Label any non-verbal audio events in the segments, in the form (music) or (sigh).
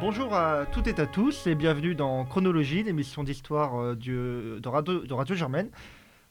Bonjour à toutes et à tous et bienvenue dans Chronologie, l'émission d'histoire euh, de, Radio, de Radio Germaine.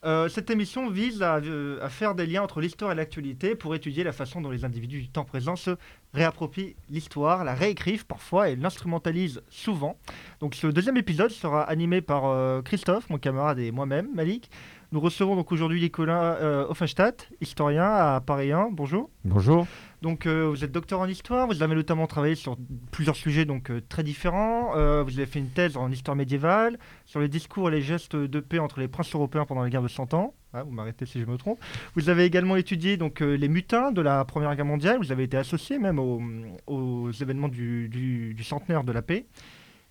Euh, cette émission vise à, euh, à, faire des liens entre l'histoire et l'actualité pour étudier la façon dont les individus du temps présent se réapproprient l'histoire, la réécrivent parfois et l'instrumentalisent souvent. Donc ce deuxième épisode sera animé par Christophe, mon camarade et moi-même, Malik. Nous recevons donc aujourd'hui Nicolas euh, Offenstadt, historien à Paris 1. Bonjour. Bonjour. Donc euh, vous êtes docteur en histoire, vous avez notamment travaillé sur plusieurs sujets donc euh, très différents. vous avez fait une thèse en histoire médiévale sur les discours et les gestes de paix entre les princes européens pendant la guerre de Cent Ans. Ah, vous m'arrêtez si je me trompe. Vous avez également étudié donc les mutins de la Première Guerre mondiale. Vous avez été associé même aux, événements du, centenaire de la paix.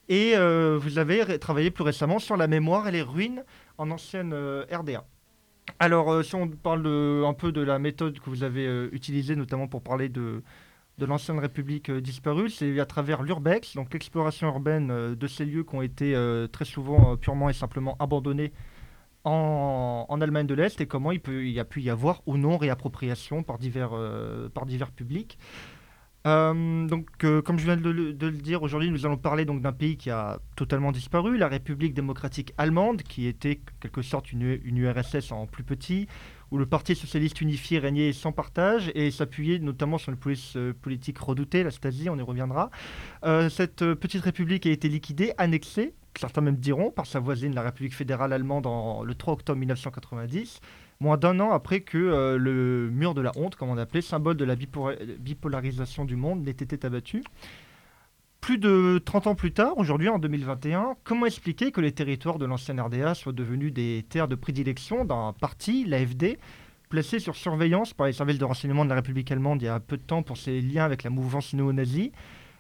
Et vous avez travaillé plus récemment sur la mémoire et les ruines en ancienne euh, RDA. Alors, euh, si on parle un peu de la méthode que vous avez euh, utilisée, notamment pour parler de, l'ancienne République disparue, c'est à travers l'urbex, donc l'exploration urbaine de ces lieux qui ont été très souvent purement et simplement abandonnés en, Allemagne de l'Est et comment il, peut, y a pu y avoir ou non réappropriation par divers publics. Euh, donc, euh, comme je viens de le, dire, aujourd'hui, nous allons parler donc d'un pays qui a totalement disparu, la République démocratique allemande, qui était quelque sorte une URSS en plus petit, où le Parti socialiste unifié régnait sans partage et s'appuyait notamment sur une police euh, politique redoutée, la Stasi, on y reviendra. cette petite république a été liquidée, annexée, certains même diront, par sa voisine, la République fédérale allemande, le 3 octobre 1990 moins d'un an après que euh, le mur de la honte, comme on appelait, symbole de la bipolarisation du monde, n'ait été abattu. Plus de 30 ans plus tard, aujourd'hui en 2021, comment expliquer que les territoires de l'ancienne RDA soient devenus des terres de prédilection d'un parti, l'AFD, placé sur surveillance par les services de renseignement de la République allemande il y a peu de temps pour ses liens avec la mouvance néo-nazie?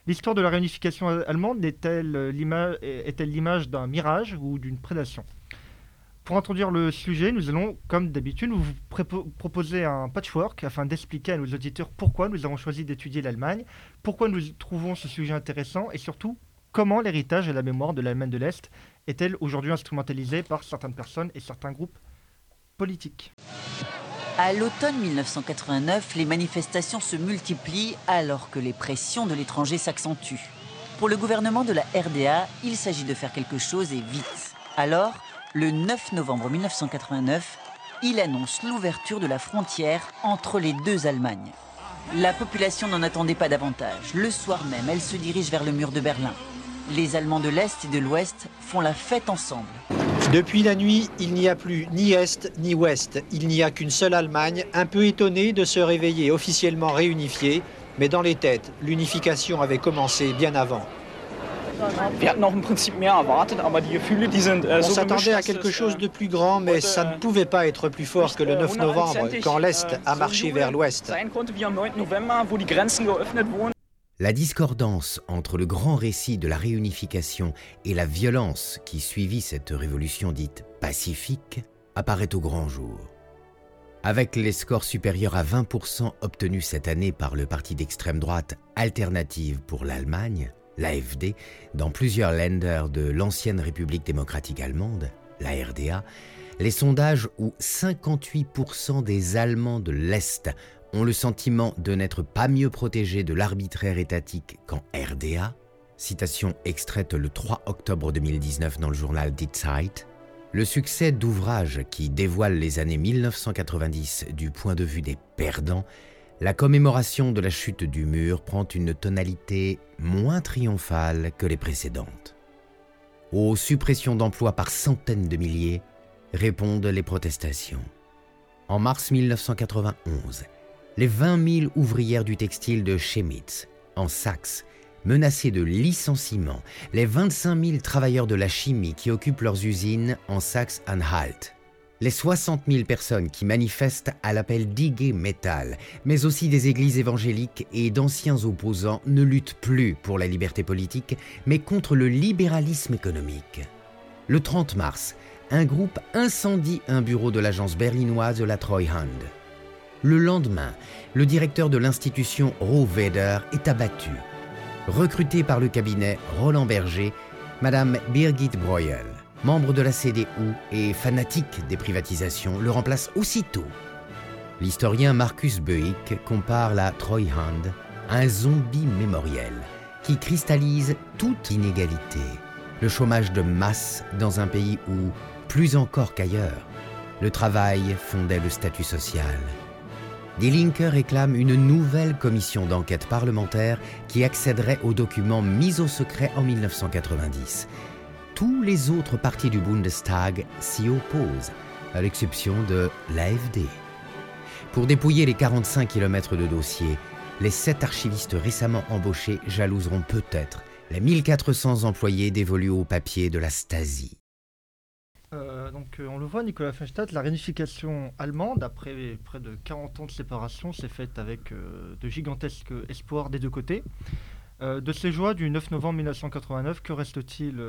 L'histoire de la réunification allemande est-elle l'image d'un mirage ou d'une prédation? Pour introduire le sujet, nous allons, comme d'habitude, vous proposer un patchwork afin d'expliquer à nos auditeurs pourquoi nous avons choisi d'étudier l'Allemagne, pourquoi nous trouvons ce sujet intéressant et surtout comment l'héritage et la mémoire de l'Allemagne de l'Est est-elle aujourd'hui instrumentalisée par certaines personnes et certains groupes politiques. À l'automne 1989, les manifestations se multiplient alors que les pressions de l'étranger s'accentuent. Pour le gouvernement de la RDA, il s'agit de faire quelque chose et vite. Alors, le 9 novembre 1989, il annonce l'ouverture de la frontière entre les deux Allemagnes. La population n'en attendait pas davantage. Le soir même, elle se dirige vers le mur de Berlin. Les Allemands de l'Est et de l'Ouest font la fête ensemble. Depuis la nuit, il n'y a plus ni Est ni Ouest. Il n'y a qu'une seule Allemagne, un peu étonnée de se réveiller officiellement réunifiée, mais dans les têtes, l'unification avait commencé bien avant. On s'attendait à quelque chose de plus grand, mais ça ne pouvait pas être plus fort que le 9 novembre, quand l'Est a marché vers l'Ouest. La discordance entre le grand récit de la réunification et la violence qui suivit cette révolution dite pacifique apparaît au grand jour. Avec les scores supérieurs à 20% obtenus cette année par le parti d'extrême droite Alternative pour l'Allemagne, l'AFD, dans plusieurs Länder de l'ancienne République démocratique allemande, la RDA, les sondages où 58% des Allemands de l'Est ont le sentiment de n'être pas mieux protégés de l'arbitraire étatique qu'en RDA, citation extraite le 3 octobre 2019 dans le journal Die Zeit, le succès d'ouvrages qui dévoilent les années 1990 du point de vue des perdants la commémoration de la chute du mur prend une tonalité moins triomphale que les précédentes. Aux suppressions d'emplois par centaines de milliers répondent les protestations. En mars 1991, les 20 000 ouvrières du textile de Chemitz, en Saxe, menacées de licenciement, les 25 000 travailleurs de la chimie qui occupent leurs usines en Saxe-Anhalt, les 60 000 personnes qui manifestent à l'appel d'Igé Metal, mais aussi des églises évangéliques et d'anciens opposants ne luttent plus pour la liberté politique, mais contre le libéralisme économique. Le 30 mars, un groupe incendie un bureau de l'agence berlinoise de la Treuhand. Le lendemain, le directeur de l'institution Rohweder est abattu. Recruté par le cabinet Roland Berger, Madame Birgit Breuel membre de la CDU et fanatique des privatisations, le remplace aussitôt. L'historien Marcus Beuck compare la Treuhand à un zombie mémoriel qui cristallise toute inégalité. Le chômage de masse dans un pays où, plus encore qu'ailleurs, le travail fondait le statut social. Die Linke réclame une nouvelle commission d'enquête parlementaire qui accéderait aux documents mis au secret en 1990. Tous les autres partis du Bundestag s'y opposent, à l'exception de l'AFD. Pour dépouiller les 45 km de dossiers, les sept archivistes récemment embauchés jalouseront peut-être les 1400 employés dévolus au papier de la Stasi. Euh, donc, euh, on le voit, Nicolas Feinstadt, la réunification allemande, après près de 40 ans de séparation, s'est faite avec euh, de gigantesques espoirs des deux côtés. De ces joies du 9 novembre 1989, que reste-t-il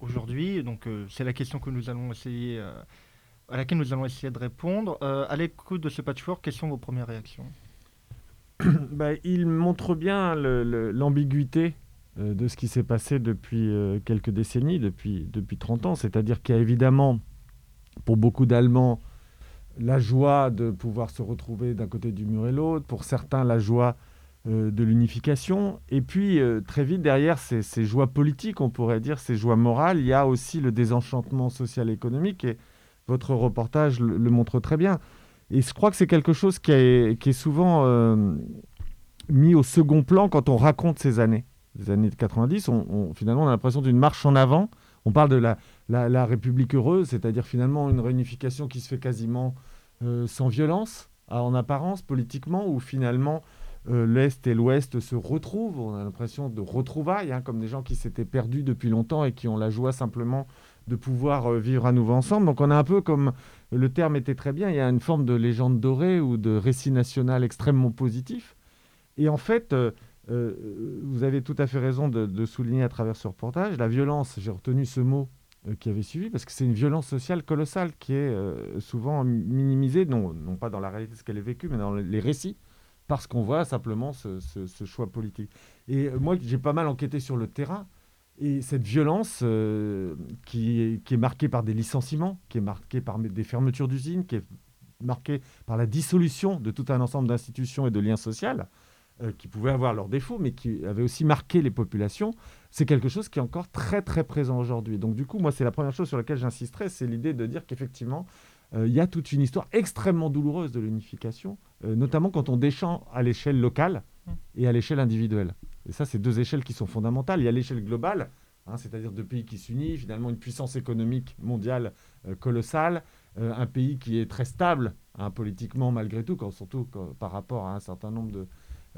aujourd'hui? Donc, c'est la question que nous allons essayer à laquelle nous allons essayer de répondre. Euh, à l'écoute de ce patchwork, quelles sont vos premières réactions? (coughs) Bah, Il montre bien l'ambiguïté euh, de ce qui s'est passé depuis euh, quelques décennies, depuis, depuis 30 ans. C'est-à-dire qu'il y a évidemment, pour beaucoup d'Allemands, la joie de pouvoir se retrouver d'un côté du mur et l'autre, pour certains la joie de l'unification, et puis très vite derrière ces, joies politiques, on pourrait dire, ces joies morales, il y a aussi le désenchantement social et économique, et votre reportage le, montre très bien. Et je crois que c'est quelque chose qui est, souvent euh, mis au second plan quand on raconte ces années. Les années 90, on, finalement, on a l'impression d'une marche en avant. On parle de la, la, République heureuse, c'est-à-dire finalement une réunification qui se fait quasiment euh, sans violence, en apparence, politiquement, où finalement euh, l'Est et l'Ouest se retrouvent. On a l'impression de retrouvailles, hein, comme des gens qui s'étaient perdus depuis longtemps et qui ont la joie simplement de pouvoir euh, vivre à nouveau ensemble. Donc on a un peu comme le terme était très bien, il y a une forme de légende dorée ou de récit national extrêmement positif. Et en fait, euh, vous avez tout à fait raison de, souligner à travers ce reportage, la violence, j'ai retenu ce mot qui avait suivi, parce que c'est une violence sociale colossale qui est souvent minimisée, non, non pas dans la réalité de ce qu'elle est vécue, mais dans les récits, parce qu'on voit simplement ce, ce choix politique. Et moi, j'ai pas mal enquêté sur le terrain, et cette violence euh, qui, est, qui, est, marquée par des licenciements, qui est marquée par des fermetures d'usines, qui est marquée par la dissolution de tout un ensemble d'institutions et de liens sociaux, euh, qui pouvaient avoir leurs défauts, mais qui avaient aussi marqué les populations, c'est quelque chose qui est encore très très présent aujourd'hui. Donc du coup, moi, c'est la première chose sur laquelle j'insisterai, c'est l'idée de dire qu'effectivement, euh, il y a toute une histoire extrêmement douloureuse de l'unification, notamment quand on descend à l'échelle locale et à l'échelle individuelle. Et ça, c'est deux échelles qui sont fondamentales. Il y a l'échelle globale, hein, c'est-à-dire deux pays qui s'unissent, finalement une puissance économique mondiale euh, colossale, euh, un pays qui est très stable hein, politiquement malgré tout, surtout par rapport à un certain nombre de,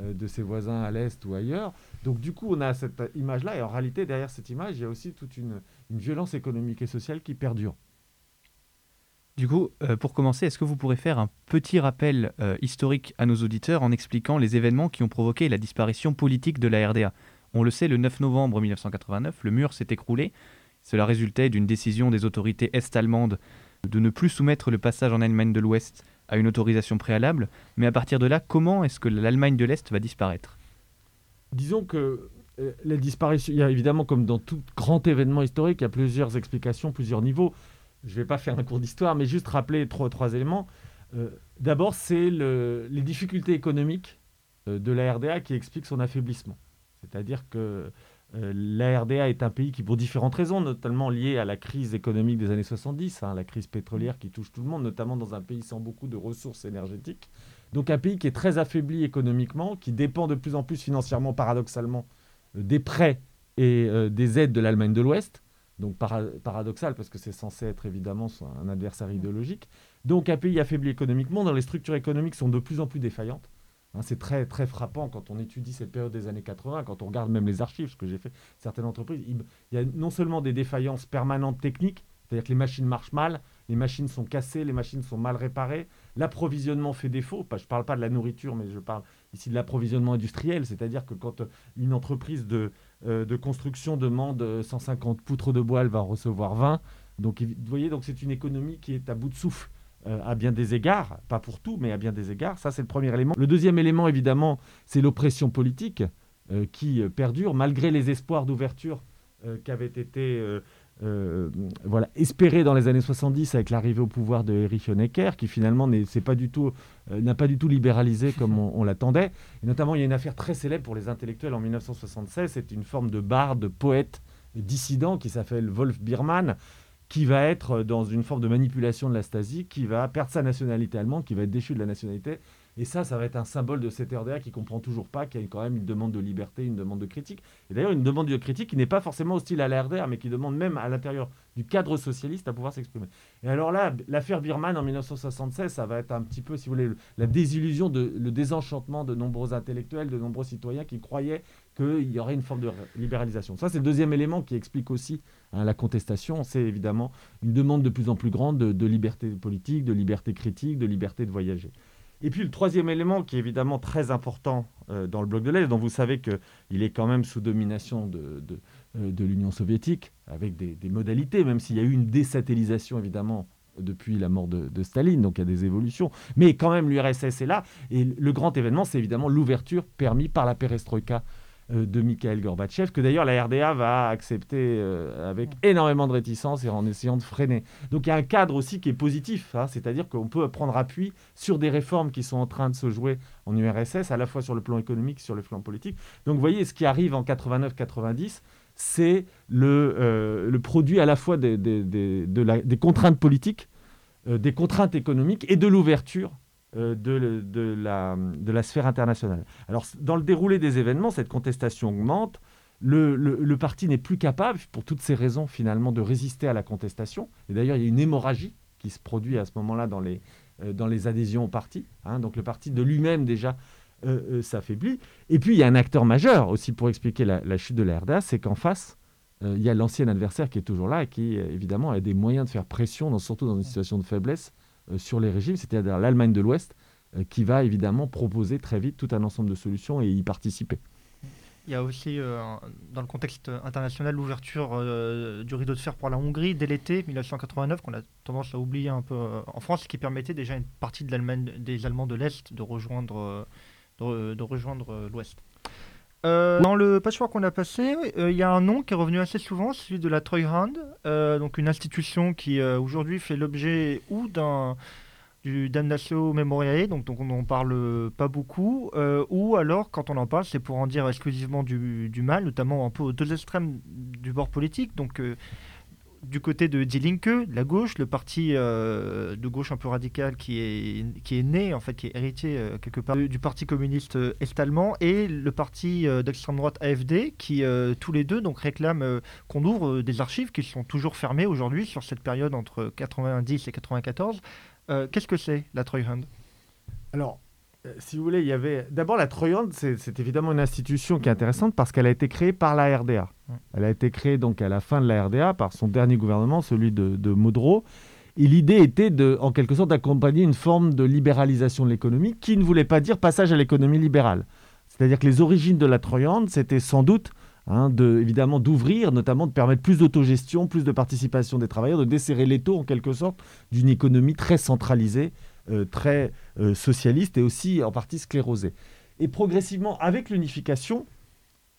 euh, de ses voisins à l'Est ou ailleurs. Donc du coup, on a cette image-là, et en réalité, derrière cette image, il y a aussi toute une, violence économique et sociale qui perdure. Du coup, pour commencer, est-ce que vous pourrez faire un petit rappel historique à nos auditeurs en expliquant les événements qui ont provoqué la disparition politique de la RDA On le sait, le 9 novembre 1989, le mur s'est écroulé. Cela résultait d'une décision des autorités est-allemandes de ne plus soumettre le passage en Allemagne de l'Ouest à une autorisation préalable. Mais à partir de là, comment est-ce que l'Allemagne de l'Est va disparaître? Disons que la disparition, il y a évidemment, comme dans tout grand événement historique, il y a plusieurs explications, plusieurs niveaux je ne vais pas faire un cours d'histoire, mais juste rappeler trois, éléments. Euh, d'abord, c'est les difficultés économiques euh, de la RDA qui expliquent son affaiblissement. C'est-à-dire que euh, la RDA est un pays qui, pour différentes raisons, notamment liées à la crise économique des années 70, hein, la crise pétrolière qui touche tout le monde, notamment dans un pays sans beaucoup de ressources énergétiques. Donc un pays qui est très affaibli économiquement, qui dépend de plus en plus financièrement, paradoxalement, des prêts et des aides de l'Allemagne de l'Ouest donc paradoxal parce que c'est censé être évidemment un adversaire idéologique. Donc un pays affaibli économiquement, dont les structures économiques sont de plus en plus défaillantes. Hein, c'est très, très frappant quand on étudie cette période des années 80, quand on regarde même les archives, ce que j'ai fait, certaines entreprises, il, y a non seulement des défaillances permanentes techniques, c'est-à-dire que les machines marchent mal, les machines sont cassées, les machines sont mal réparées, l'approvisionnement fait défaut. Je ne parle pas de la nourriture, mais je parle ici de l'approvisionnement industriel, c'est-à-dire que quand une entreprise de, euh, de construction demande 150 poutres de bois, elle va recevoir 20. Donc, vous voyez, donc c'est une économie qui est à bout de souffle euh, à bien des égards, pas pour tout, mais à bien des égards. Ça, c'est le premier élément. Le deuxième élément, évidemment, c'est l'oppression politique euh, qui perdure, malgré les espoirs d'ouverture qui avaient été euh, voilà, espéré dans les années 70 avec l'arrivée au pouvoir de Erich Honecker, qui finalement n'a pas, du tout, euh, pas du tout libéralisé comme on, l'attendait. Et notamment, il y a une affaire très célèbre pour les intellectuels en 1976, c'est une forme de barde, de poète dissident qui s'appelle Wolf Biermann, qui va être dans une forme de manipulation de la Stasi, qui va perdre sa nationalité allemande, qui va être déchu de la nationalité et ça, ça va être un symbole de cette RDA qui comprend toujours pas qu'il y a quand même une demande de liberté, une demande de critique. Et d'ailleurs, une demande de critique qui n'est pas forcément hostile à la RDA, mais qui demande même à l'intérieur du cadre socialiste à pouvoir s'exprimer. Et alors là, l'affaire Birman en 1976, ça va être un petit peu, si vous voulez, la désillusion, de, le désenchantement de nombreux intellectuels, de nombreux citoyens qui croyaient qu'il y aurait une forme de libéralisation. Ça, c'est le deuxième élément qui explique aussi hein, la contestation. C'est évidemment une demande de plus en plus grande de liberté politique, de liberté critique, de liberté de voyager. Et puis le troisième élément qui est évidemment très important euh, dans le bloc de l'Est, dont vous savez qu'il est quand même sous domination de, euh, l'Union soviétique, avec des, modalités, même s'il y a eu une désatellisation évidemment depuis la mort de, Staline, donc il y a des évolutions. Mais quand même l'URSS est là, et le grand événement, c'est évidemment l'ouverture permise par la perestroïka de Mikhail Gorbatchev, que d'ailleurs la RDA va accepter euh, avec énormément de réticence et en essayant de freiner. Donc il y a un cadre aussi qui est positif, hein, c'est-à-dire qu'on peut prendre appui sur des réformes qui sont en train de se jouer en URSS, à la fois sur le plan économique, sur le plan politique. Donc vous voyez, ce qui arrive en 89-90, c'est le, euh, le, produit à la fois des, des, des contraintes politiques, des contraintes économiques et de l'ouverture euh, de, de, la, de, la, sphère internationale. Alors, dans le déroulé des événements, cette contestation augmente. Le, le, parti n'est plus capable, pour toutes ces raisons, finalement, de résister à la contestation. Et d'ailleurs, il y a une hémorragie qui se produit à ce moment-là dans les, euh, dans les adhésions au parti. Hein. Donc, le parti de lui-même, déjà, euh, s'affaiblit. Et puis, il y a un acteur majeur aussi pour expliquer la, chute de la RDA, c'est qu'en face, il y a l'ancien adversaire qui est toujours là et qui, évidemment, a des moyens de faire pression, surtout dans une situation de faiblesse, euh, sur les régimes, c'est-à-dire l'Allemagne de l'Ouest, euh, qui va évidemment proposer très vite tout un ensemble de solutions et y participer. Il y a aussi, euh, dans le contexte international, l'ouverture du rideau de fer pour la Hongrie dès l'été 1989, qu'on a tendance à oublier un peu en France, qui permettait déjà une partie de des Allemands de l'Est de, rejoindre l'Ouest. Dans le patchwork qu'on a passé, il y a un nom qui est revenu assez souvent, celui de la Treuhand, donc une institution qui aujourd'hui fait l'objet ou d'un du Damnatio Memoriae, donc, donc on n'en parle pas beaucoup, euh, ou alors quand on en parle, c'est pour en dire exclusivement du, du, mal, notamment un peu aux deux extrêmes du bord politique, donc euh, du côté de Die Linke, la gauche, le parti euh, de gauche un peu radical qui est, qui est né, en fait, qui est héritier quelque part du, parti communiste est-allemand, et le parti d'extrême droite AFD, qui tous les deux donc réclament qu'on ouvre des archives qui sont toujours fermées aujourd'hui sur cette période entre 90 et 94 euh, qu'est-ce que c'est la Treuhand? Euh, si vous voulez, il y avait. D'abord, la Treuhand, c'est évidemment une institution qui est intéressante parce qu'elle a été créée par la RDA. Elle a été créée donc à la fin de la RDA par son dernier gouvernement, celui de, de Modro. Et l'idée était de, en quelque sorte, d'accompagner une forme de libéralisation de l'économie qui ne voulait pas dire passage à l'économie libérale. C'est-à-dire que les origines de la Treuhand, c'était sans doute Hein, de, évidemment d'ouvrir, notamment de permettre plus d'autogestion, plus de participation des travailleurs, de desserrer l'étau en quelque sorte d'une économie très centralisée, euh, très euh, socialiste et aussi en partie sclérosée. Et progressivement, avec l'unification,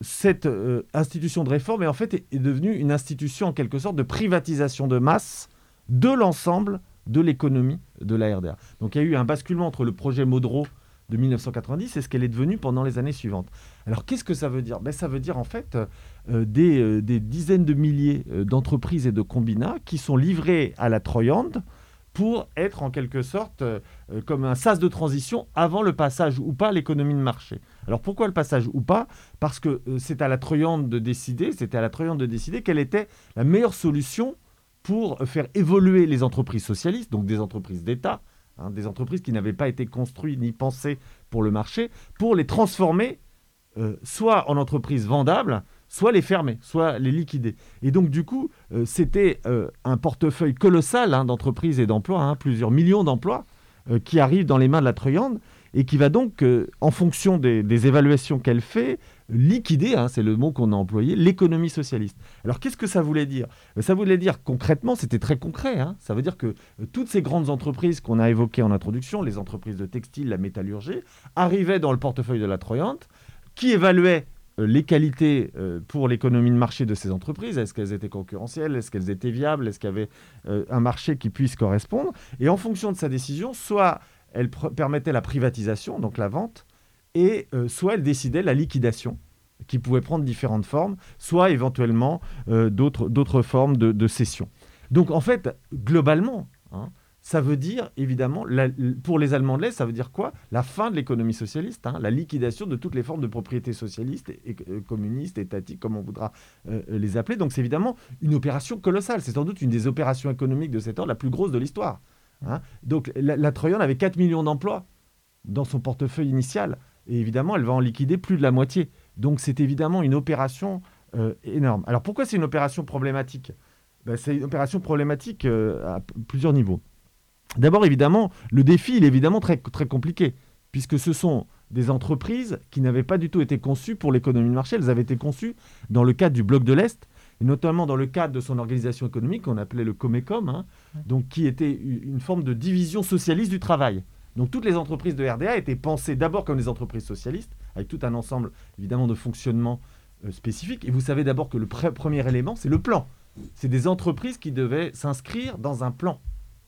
cette euh, institution de réforme est en fait est devenue une institution en quelque sorte de privatisation de masse de l'ensemble de l'économie de la RDA. Donc il y a eu un basculement entre le projet Modro de 1990 et ce qu'elle est devenue pendant les années suivantes. Alors qu'est-ce que ça veut dire? Ben, Ça veut dire en fait euh, euh, des, dizaines de milliers euh, d'entreprises et de combinats qui sont livrés à la Troyande pour être en quelque sorte comme un sas de transition avant le passage ou pas à l'économie de marché. Alors pourquoi le passage ou pas? Parce que c'est à la Troyande de décider, c'était à la Troyande de décider quelle était la meilleure solution pour faire évoluer les entreprises socialistes, donc des entreprises d'État, Hein, des entreprises qui n'avaient pas été construites ni pensées pour le marché, pour les transformer euh, soit en entreprises vendables, soit les fermer, soit les liquider. Et donc du coup, euh, c'était euh, un portefeuille colossal hein, d'entreprises et d'emplois, hein, plusieurs millions d'emplois, qui arrivent dans les mains de la Treuhand et qui va donc, en fonction des évaluations qu'elle fait, liquider, hein, c'est le mot qu'on a employé, l'économie socialiste. Alors qu'est-ce que ça voulait dire? Euh, Ça voulait dire concrètement, c'était très concret, ça veut dire que euh, toutes ces grandes entreprises qu'on a évoquées en introduction, les entreprises de textile, la métallurgie, arrivaient dans le portefeuille de la Troyante, qui évaluait euh, les qualités euh, pour l'économie de marché de ces entreprises. Est-ce qu'elles étaient concurrentielles? Est-ce qu'elles étaient viables? Est-ce qu'il y avait euh, un marché qui puisse correspondre? Et en fonction de sa décision, soit elle permettait la privatisation, donc la vente, et soit elle décidait la liquidation qui pouvait prendre différentes formes, soit éventuellement d'autres formes de, cession. Donc en fait, globalement, hein, ça veut dire évidemment, pour les Allemands de l'Est, ça veut dire quoi? La fin de l'économie socialiste, hein, la liquidation de toutes les formes de propriété socialiste, et, euh, communiste, étatique, comme on voudra euh, les appeler. Donc c'est évidemment une opération colossale. C'est sans doute une des opérations économiques de cet ordre la plus grosse de l'histoire. Hein. Donc la, la avait 4 millions d'emplois dans son portefeuille initial. Et évidemment, elle va en liquider plus de la moitié. Donc c'est évidemment une opération euh, énorme. Alors pourquoi c'est une opération problématique? Ben, C'est une opération problématique à plusieurs niveaux. D'abord, évidemment, le défi, il est évidemment très, très compliqué, puisque ce sont des entreprises qui n'avaient pas du tout été conçues pour l'économie de marché, elles avaient été conçues dans le cadre du bloc de l'Est, et notamment dans le cadre de son organisation économique qu'on appelait le Comecom, hein, donc qui était une forme de division socialiste du travail. Donc toutes les entreprises de RDA étaient pensées d'abord comme des entreprises socialistes, avec tout un ensemble évidemment de fonctionnement euh, spécifiques. Et vous savez d'abord que le premier élément, c'est le plan. C'est des entreprises qui devaient s'inscrire dans un plan.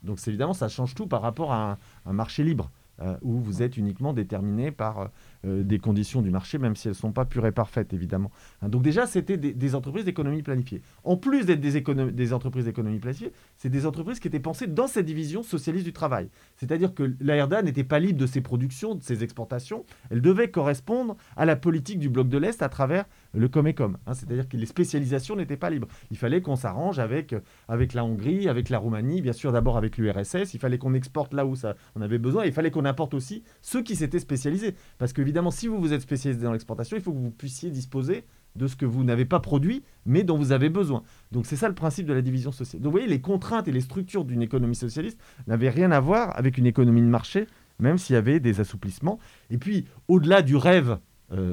Donc évidemment, ça change tout par rapport à un marché libre. Euh, où vous êtes uniquement déterminé par euh, des conditions du marché, même si elles ne sont pas pures et parfaites, évidemment. Hein, donc déjà, c'était des, entreprises d'économie planifiée. En plus d'être des, des, entreprises d'économie planifiée, c'est des entreprises qui étaient pensées dans cette division socialiste du travail. C'est-à-dire que la RDA n'était pas libre de ses productions, de ses exportations, elle devait correspondre à la politique du bloc de l'Est à travers le Comecom. Hein, C'est-à-dire que les spécialisations n'étaient pas libres. Il fallait qu'on s'arrange avec, avec la Hongrie, avec la Roumanie, bien sûr d'abord avec l'URSS, il fallait qu'on exporte là où ça, on avait besoin, il fallait qu'on apporte aussi ceux qui s'étaient spécialisés. Parce qu'évidemment, si vous vous êtes spécialisé dans l'exportation, il faut que vous puissiez disposer de ce que vous n'avez pas produit, mais dont vous avez besoin. Donc c'est ça le principe de la division sociale. Donc vous voyez, les contraintes et les structures d'une économie socialiste n'avaient rien à voir avec une économie de marché, même s'il y avait des assouplissements. Et puis, au-delà du rêve euh,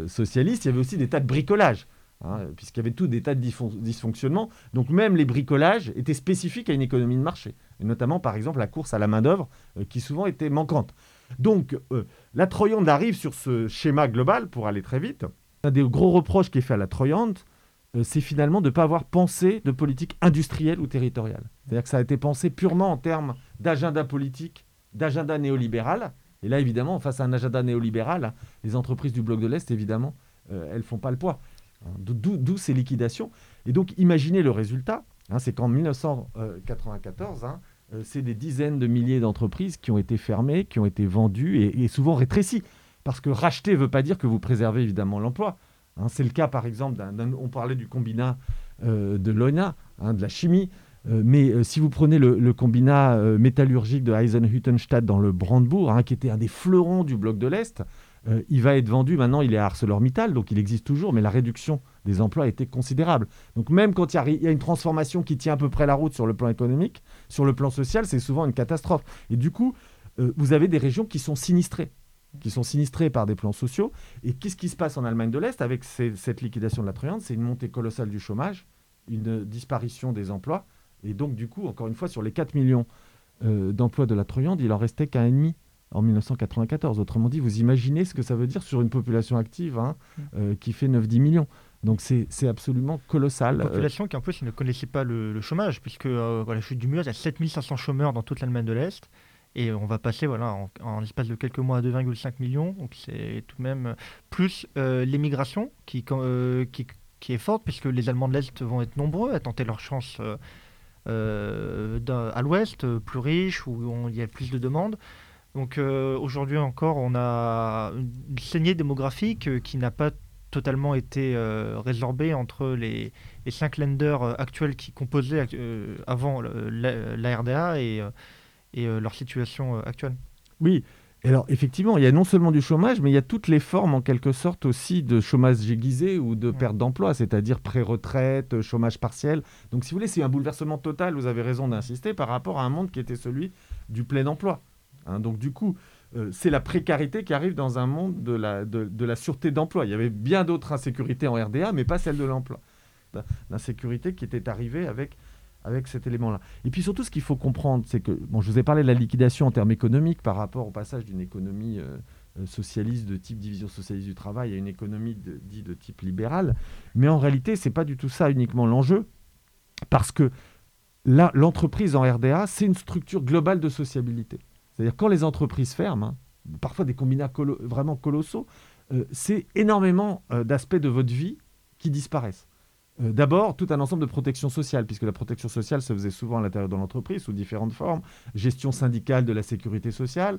socialiste, il y avait aussi des tas de bricolage. Hein, puisqu'il y avait tout des tas de dysfonctionnements. Donc même les bricolages étaient spécifiques à une économie de marché, notamment par exemple la course à la main-d'œuvre, euh, qui souvent était manquante. Donc euh, la Troyande arrive sur ce schéma global, pour aller très vite. Un des gros reproches qui est fait à la Troyande, c'est finalement de ne pas avoir pensé de politique industrielle ou territoriale. C'est-à-dire que ça a été pensé purement en termes d'agenda politique, d'agenda néolibéral. Et là, évidemment, face à un agenda néolibéral, les entreprises du bloc de l'Est, évidemment, elles ne font pas le poids. Hein, d'où ces liquidations. Et donc, imaginez le résultat. Hein, c'est qu'en 1994, hein, euh, c'est des dizaines de milliers d'entreprises qui ont été fermées, qui ont été vendues et, souvent rétrécies. Parce que racheter ne veut pas dire que vous préservez évidemment l'emploi. c'est le cas, par exemple, on parlait du combinat euh, de l'ONA, de la chimie. Euh, mais si vous prenez le, le combinat métallurgique de Eisenhüttenstadt dans le Brandebourg, qui était un des fleurons du bloc de l'Est, euh, il va être vendu, maintenant il est à ArcelorMittal, donc il existe toujours, mais la réduction des emplois a été considérable. Donc même quand il y, a une transformation qui tient à peu près la route sur le plan économique, sur le plan social, c'est souvent une catastrophe. Et du coup, euh, vous avez des régions qui sont sinistrées qui sont sinistrées par des plans sociaux. Et qu'est-ce qui se passe en Allemagne de l'Est avec cette liquidation de la Troyande? C'est une montée colossale du chômage, une disparition des emplois. Et donc, du coup, encore une fois, sur les 4 millions euh, d'emplois de la Troyande, il en restait qu'un et demi en 1994. Autrement dit, vous imaginez ce que ça veut dire sur une population active hein, mm. euh, qui fait 9-10 millions. Donc c'est absolument colossal. Une population qui en plus ne connaissait pas le, chômage, puisque euh, voilà, la chute du mur, il y a 7500 chômeurs dans toute l'Allemagne de l'Est. Et on va passer voilà, en, en l'espace de quelques mois à 2,5 millions. Donc c'est tout de même plus euh, l'émigration qui, qui, qui, est forte, puisque les Allemands de l'Est vont être nombreux à tenter leur chance à l'Ouest, plus riche, où il y a plus de demandes. Donc euh, aujourd'hui encore, on a une saignée démographique euh, qui n'a pas totalement été euh, résorbée entre les, cinq lenders actuels qui composaient avant la, RDA et, leur situation actuelle. Oui, alors effectivement, il y a non seulement du chômage, mais il y a toutes les formes en quelque sorte aussi de chômage aiguisé ou de perte d'emploi, c'est-à-dire pré-retraite, chômage partiel. Donc si vous voulez, c'est un bouleversement total, vous avez raison d'insister, par rapport à un monde qui était celui du plein emploi. Hein. donc du coup, euh, c'est la précarité qui arrive dans un monde de la, de, la sûreté d'emploi. Il y avait bien d'autres insécurités en RDA, mais pas celle de l'emploi. L'insécurité qui était arrivée avec, avec cet élément-là. Et puis surtout, ce qu'il faut comprendre, c'est que, bon, je vous ai parlé de la liquidation en termes économiques par rapport au passage d'une économie euh, socialiste de type division socialiste du travail à une économie de, dit de type libéral. Mais en réalité, ce n'est pas du tout ça uniquement l'enjeu, parce que l'entreprise en RDA, c'est une structure globale de sociabilité. C'est-à-dire quand les entreprises ferment, hein, parfois des combinats vraiment colossaux, euh, c'est énormément euh, d'aspects de votre vie qui disparaissent. Euh, d'abord, tout un ensemble de protection sociale, puisque la protection sociale se faisait souvent à l'intérieur de l'entreprise sous différentes formes, gestion syndicale de la sécurité sociale,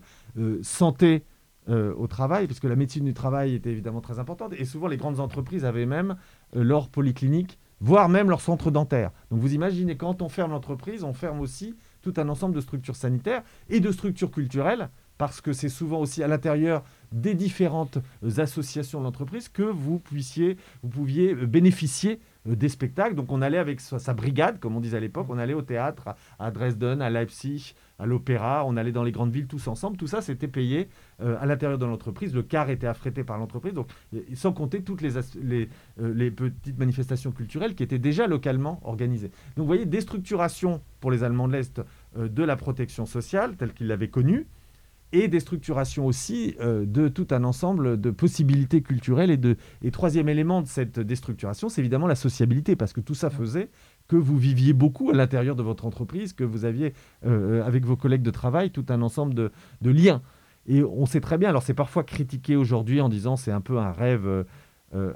santé au travail, puisque la médecine du travail était évidemment très importante, et souvent les grandes entreprises avaient même leur polyclinique, voire même leur centre dentaire. Donc vous imaginez, quand on ferme l'entreprise, on ferme aussi tout un ensemble de structures sanitaires et de structures culturelles parce que c'est souvent aussi à l'intérieur des différentes associations de l'entreprise que vous puissiez, vous pouviez bénéficier euh, des spectacles. Donc on allait avec sa, brigade, comme on disait à l'époque, on allait au théâtre à Dresden, à Leipzig, à l'opéra, on allait dans les grandes villes tous ensemble. Tout ça, c'était payé euh, à l'intérieur de l'entreprise. Le car était affrété par l'entreprise, donc sans compter toutes les, euh, les, petites manifestations culturelles qui étaient déjà localement organisées. Donc vous voyez, déstructuration pour les Allemands de l'Est de la protection sociale telle qu'ils l'avaient connue et des structurations aussi euh, de tout un ensemble de possibilités culturelles. Et, de, et troisième élément de cette déstructuration, c'est évidemment la sociabilité, parce que tout ça faisait que vous viviez beaucoup à l'intérieur de votre entreprise, que vous aviez euh, avec vos collègues de travail tout un ensemble de, de liens. Et on sait très bien, alors c'est parfois critiqué aujourd'hui en disant c'est un peu un rêve, euh,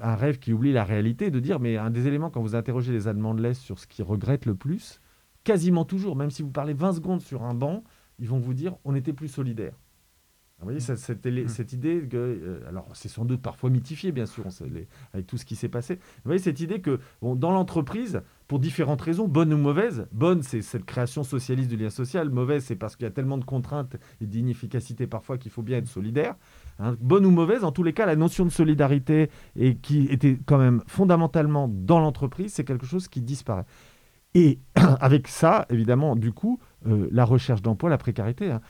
un rêve qui oublie la réalité, de dire mais un des éléments quand vous interrogez les Allemands de l'Est sur ce qu'ils regrettent le plus, quasiment toujours, même si vous parlez 20 secondes sur un banc, ils vont vous dire on était plus solidaires. Vous voyez, cette, hmm. cette, idée que, euh, alors c'est sans doute parfois mythifié, bien sûr, avec tout ce qui s'est passé. Vous voyez, cette idée que dans l'entreprise, pour différentes raisons, bonnes ou mauvaises, bonne, c'est cette création socialiste du lien social, mauvaise, c'est parce qu'il y a tellement de contraintes et d'inefficacité parfois qu'il faut bien être solidaire. Hein. bonne ou mauvaise, en tous les cas, la notion de solidarité, et qui était quand même fondamentalement dans l'entreprise, c'est quelque chose qui disparaît. Et (clears throat) avec ça, évidemment, du coup, euh, la recherche d'emploi, la précarité. Hein.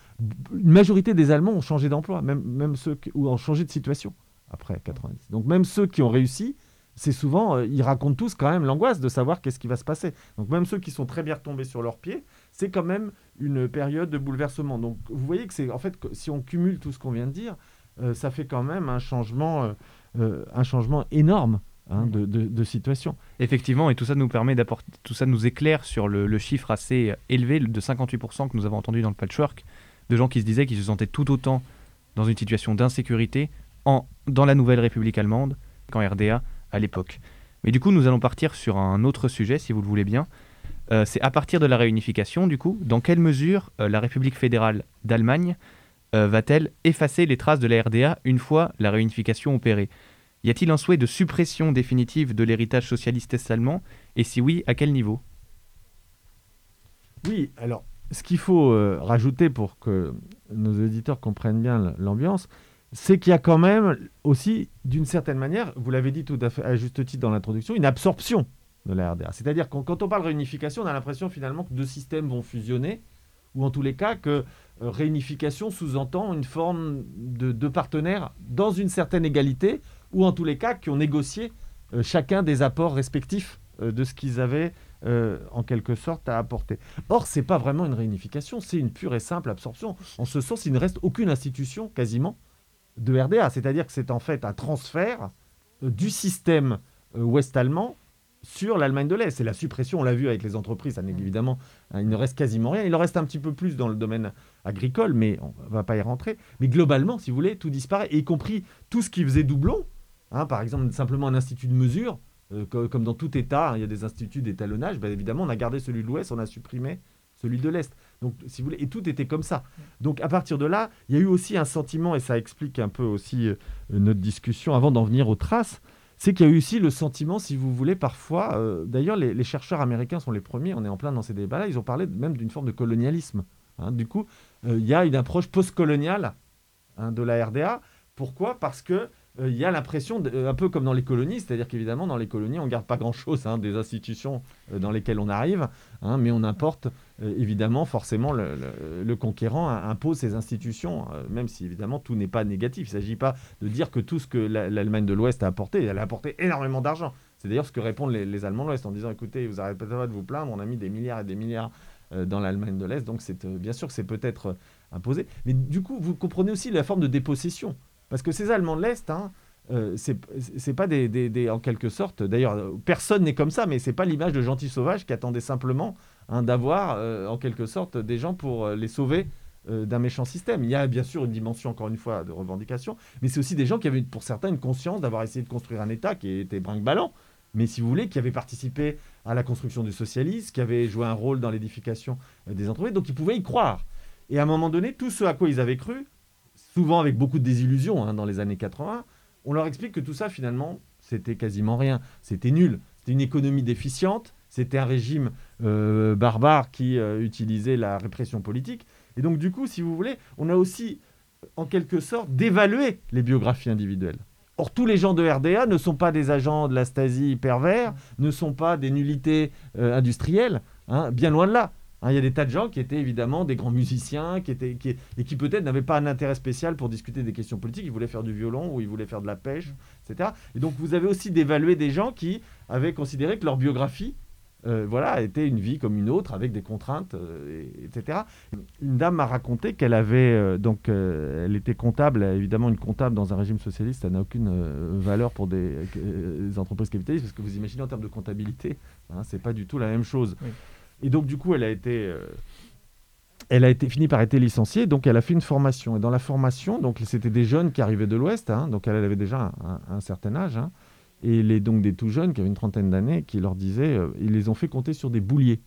Une majorité des Allemands ont changé d'emploi, même, ceux qui, ou ont changé de situation après 90. Donc même ceux qui ont réussi, c'est souvent, euh, ils racontent tous quand même l'angoisse de savoir qu'est-ce qui va se passer. Donc même ceux qui sont très bien retombés sur leurs pieds, c'est quand même une période de bouleversement. Donc vous voyez que c'est en fait, si on cumule tout ce qu'on vient de dire, euh, ça fait quand même un changement, un changement énorme Hein, de, situation. Effectivement, et tout ça nous permet d'apporter, tout ça nous éclaire sur le, chiffre assez élevé de 58% que nous avons entendu dans le patchwork, de gens qui se disaient qu'ils se sentaient tout autant dans une situation d'insécurité en, dans la nouvelle République allemande qu'en RDA à l'époque. Mais du coup, nous allons partir sur un autre sujet, si vous le voulez bien. Euh, c'est à partir de la réunification, du coup, dans quelle mesure euh, la République fédérale d'Allemagne euh, va-t-elle effacer les traces de la RDA une fois la réunification opérée? Y a-t-il un souhait de suppression définitive de l'héritage socialiste est-allemand Et si oui, à quel niveau? Oui, alors, ce qu'il faut euh, rajouter pour que nos éditeurs comprennent bien l'ambiance, c'est qu'il y a quand même aussi, d'une certaine manière, vous l'avez dit tout à fait à juste titre dans l'introduction, une absorption de la RDA. C'est-à-dire que quand on parle réunification, on a l'impression finalement que deux systèmes vont fusionner, ou en tous les cas que euh, réunification sous-entend une forme de, de partenaires dans une certaine égalité, ou en tous les cas qui ont négocié euh, chacun des apports respectifs euh, de ce qu'ils avaient euh, en quelque sorte à apporter. Or, ce n'est pas vraiment une réunification, c'est une pure et simple absorption. En ce sens, il ne reste aucune institution quasiment de RDA, c'est-à-dire que c'est en fait un transfert du système ouest-allemand sur l'Allemagne de l'Est. C'est la suppression, on l'a vu avec les entreprises, ça n'est évidemment, hein, il ne reste quasiment rien. Il en reste un petit peu plus dans le domaine agricole, mais on ne va pas y rentrer. Mais globalement, si vous voulez, tout disparaît, y compris tout ce qui faisait doublon, Hein, par exemple, simplement un institut de mesure, euh, comme dans tout État, hein, il y a des instituts d'étalonnage. Ben, évidemment, on a gardé celui de l'Ouest, on a supprimé celui de l'Est. Donc, si vous voulez, et tout était comme ça. Donc, à partir de là, il y a eu aussi un sentiment, et ça explique un peu aussi euh, notre discussion avant d'en venir aux traces, c'est qu'il y a eu aussi le sentiment, si vous voulez, parfois, euh, d'ailleurs, les, chercheurs américains sont les premiers, on est en plein dans ces débats-là, ils ont parlé même d'une forme de colonialisme. Hein. Du coup, il y a une approche postcoloniale de la RDA. Pourquoi? Parce que euh, il y a l'impression, euh, un peu comme dans les colonies, c'est-à-dire qu'évidemment, dans les colonies, on ne garde pas grand-chose hein, des institutions euh, dans lesquelles on arrive, hein, mais on importe, évidemment, forcément, le, conquérant impose ses institutions, même si, évidemment, tout n'est pas négatif. Il ne s'agit pas de dire que tout ce que l'Allemagne de l'Ouest a apporté, elle a apporté énormément d'argent. C'est d'ailleurs ce que répondent les, Allemands de l'Ouest en disant, écoutez, vous n'arrêtez pas de vous plaindre, on a mis des milliards et des milliards dans l'Allemagne de l'Est, donc bien sûr que c'est peut-être imposé. Mais du coup, vous comprenez aussi la forme de dépossession. Parce que ces Allemands de l'Est, hein, euh, c'est pas des, en quelque sorte, d'ailleurs, personne n'est comme ça, mais c'est pas l'image de gentils sauvages qui attendaient simplement hein, d'avoir, euh, en quelque sorte, des gens pour euh, les sauver d'un méchant système. Il y a bien sûr une dimension, encore une fois, de revendication, mais c'est aussi des gens qui avaient, pour certains, une conscience d'avoir essayé de construire un État qui était brinque-ballant, mais si vous voulez, qui avaient participé à la construction du socialisme, qui avaient joué un rôle dans l'édification des entreprises, donc ils pouvaient y croire. Et à un moment donné, tout ce à quoi ils avaient cru, souvent avec beaucoup de désillusions hein, dans les années 80, on leur explique que tout ça, finalement, c'était quasiment rien. C'était nul. C'était une économie déficiente. C'était un régime euh, barbare qui euh, utilisait la répression politique. Et donc, du coup, si vous voulez, on a aussi, en quelque sorte, dévalué les biographies individuelles. Or, tous les gens de RDA ne sont pas des agents de la Stasi pervers, ne sont pas des nullités euh, industrielles, hein, bien loin de là. Hein, il y a des tas de gens qui étaient évidemment des grands musiciens qui étaient, qui, et qui peut-être n'avaient pas un intérêt spécial pour discuter des questions politiques. Ils voulaient faire du violon ou ils voulaient faire de la pêche, etc. Et donc vous avez aussi d'évaluer des gens qui avaient considéré que leur biographie euh, voilà, était une vie comme une autre, avec des contraintes, euh, etc. Une dame m'a raconté qu'elle avait, euh, donc, elle était comptable, évidemment, une comptable dans un régime socialiste, ça n'a aucune valeur pour des, entreprises capitalistes, parce que vous imaginez en termes de comptabilité, hein, c'est pas du tout la même chose. Et donc, du coup, elle a été, euh, elle a été finie par être licenciée. Donc, elle a fait une formation. Et dans la formation, donc, c'était des jeunes qui arrivaient de l'Ouest. Hein, donc, elle, avait déjà un, certain âge. Hein, et les, donc des tout jeunes qui avaient une trentaine d'années qui leur disaient, euh, ils les ont fait compter sur des bouliers.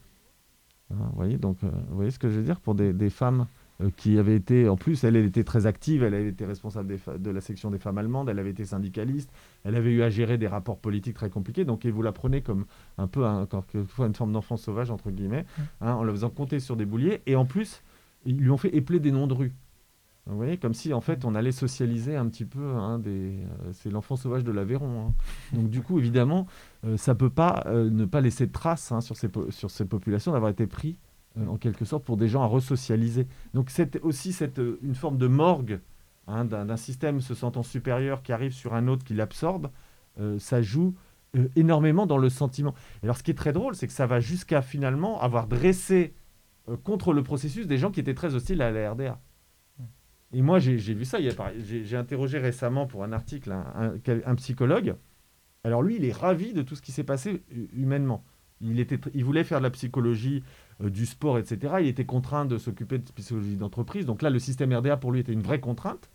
Hein, vous voyez, donc, euh, vous voyez ce que je veux dire pour des, femmes qui avait été, en plus, elle, elle, était très active, elle avait été responsable de la section des femmes allemandes, elle avait été syndicaliste, elle avait eu à gérer des rapports politiques très compliqués, donc et vous la prenez comme un peu, encore une forme d'enfant sauvage, entre guillemets, hein, en la faisant compter sur des bouliers, et en plus, ils lui ont fait épeler des noms de rue. Vous voyez, comme si en fait on allait socialiser un petit peu, hein, des, euh, c'est l'enfant sauvage de l'Aveyron. Hein. Donc du coup, évidemment, euh, ça peut pas ne pas laisser de traces sur, ces, sur ces populations d'avoir été pris euh, en quelque sorte, pour des gens à resocialiser. Donc c'est aussi cette, euh, une forme de morgue hein, d'un système se sentant supérieur qui arrive sur un autre qui l'absorbe. Euh, ça joue énormément dans le sentiment. Et alors ce qui est très drôle, c'est que ça va jusqu'à finalement avoir dressé contre le processus des gens qui étaient très hostiles à la RDA. Et moi, j'ai vu ça. J'ai interrogé récemment pour un article un, psychologue. Alors lui, il est ravi de tout ce qui s'est passé humainement. Il, voulait faire de la psychologie euh, du sport, etc. Il était contraint de s'occuper de psychologie d'entreprise. Donc là, le système RDA, pour lui, était une vraie contrainte.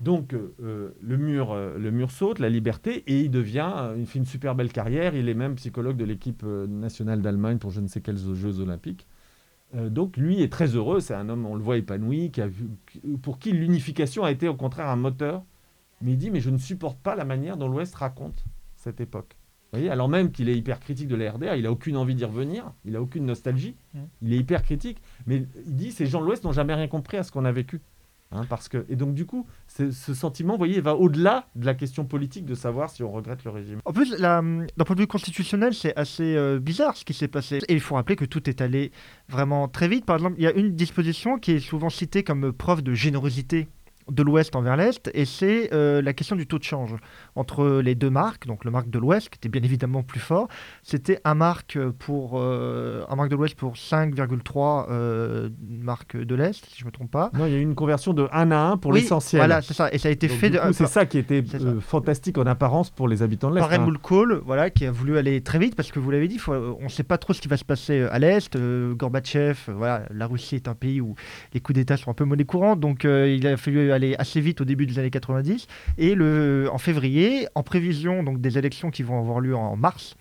Donc euh, euh, le, mur, le mur saute, la liberté, et il devient, il fait une super belle carrière. Il est même psychologue de l'équipe nationale d'Allemagne pour je ne sais quels Jeux olympiques. donc lui est très heureux, c'est un homme, on le voit épanoui, qui a pour qui l'unification a été au contraire un moteur. Mais il dit, mais je ne supporte pas la manière dont l'Ouest raconte cette époque alors même qu'il est hyper critique de la RDA, il n'a aucune envie d'y revenir, il n'a aucune nostalgie, mmh. il est hyper critique, mais il dit ces gens de l'Ouest n'ont jamais rien compris à ce qu'on a vécu. Hein, parce que, et donc du coup, ce sentiment, vous voyez, va au-delà de la question politique de savoir si on regrette le régime. En plus, d'un point de vue constitutionnel, c'est assez euh, bizarre ce qui s'est passé. Et il faut rappeler que tout est allé vraiment très vite. Par exemple, il y a une disposition qui est souvent citée comme preuve de générosité de l'Ouest envers l'Est, et c'est euh, la question du taux de change entre les deux marques. Donc le marque de l'Ouest, qui était bien évidemment plus fort, c'était un marque pour euh, un marque de l'Ouest pour 5,3 euh, marques de l'Est, si je me trompe pas. Non, il y a eu une conversion de 1 à 1 pour l'essentiel. Voilà, c'est ça, et ça a été fait. C'est ça qui était fantastique en apparence pour les habitants de l'Est. Par hein. Kohl, voilà, qui a voulu aller très vite parce que vous l'avez dit, on ne sait pas trop ce qui va se passer à l'Est. Gorbatchev, voilà, la Russie est un pays où les coups d'État sont un peu monnaie courante, donc il a fallu aller assez vite au début des années 90. Et en février, en prévision donc, des élections qui vont avoir lieu en mars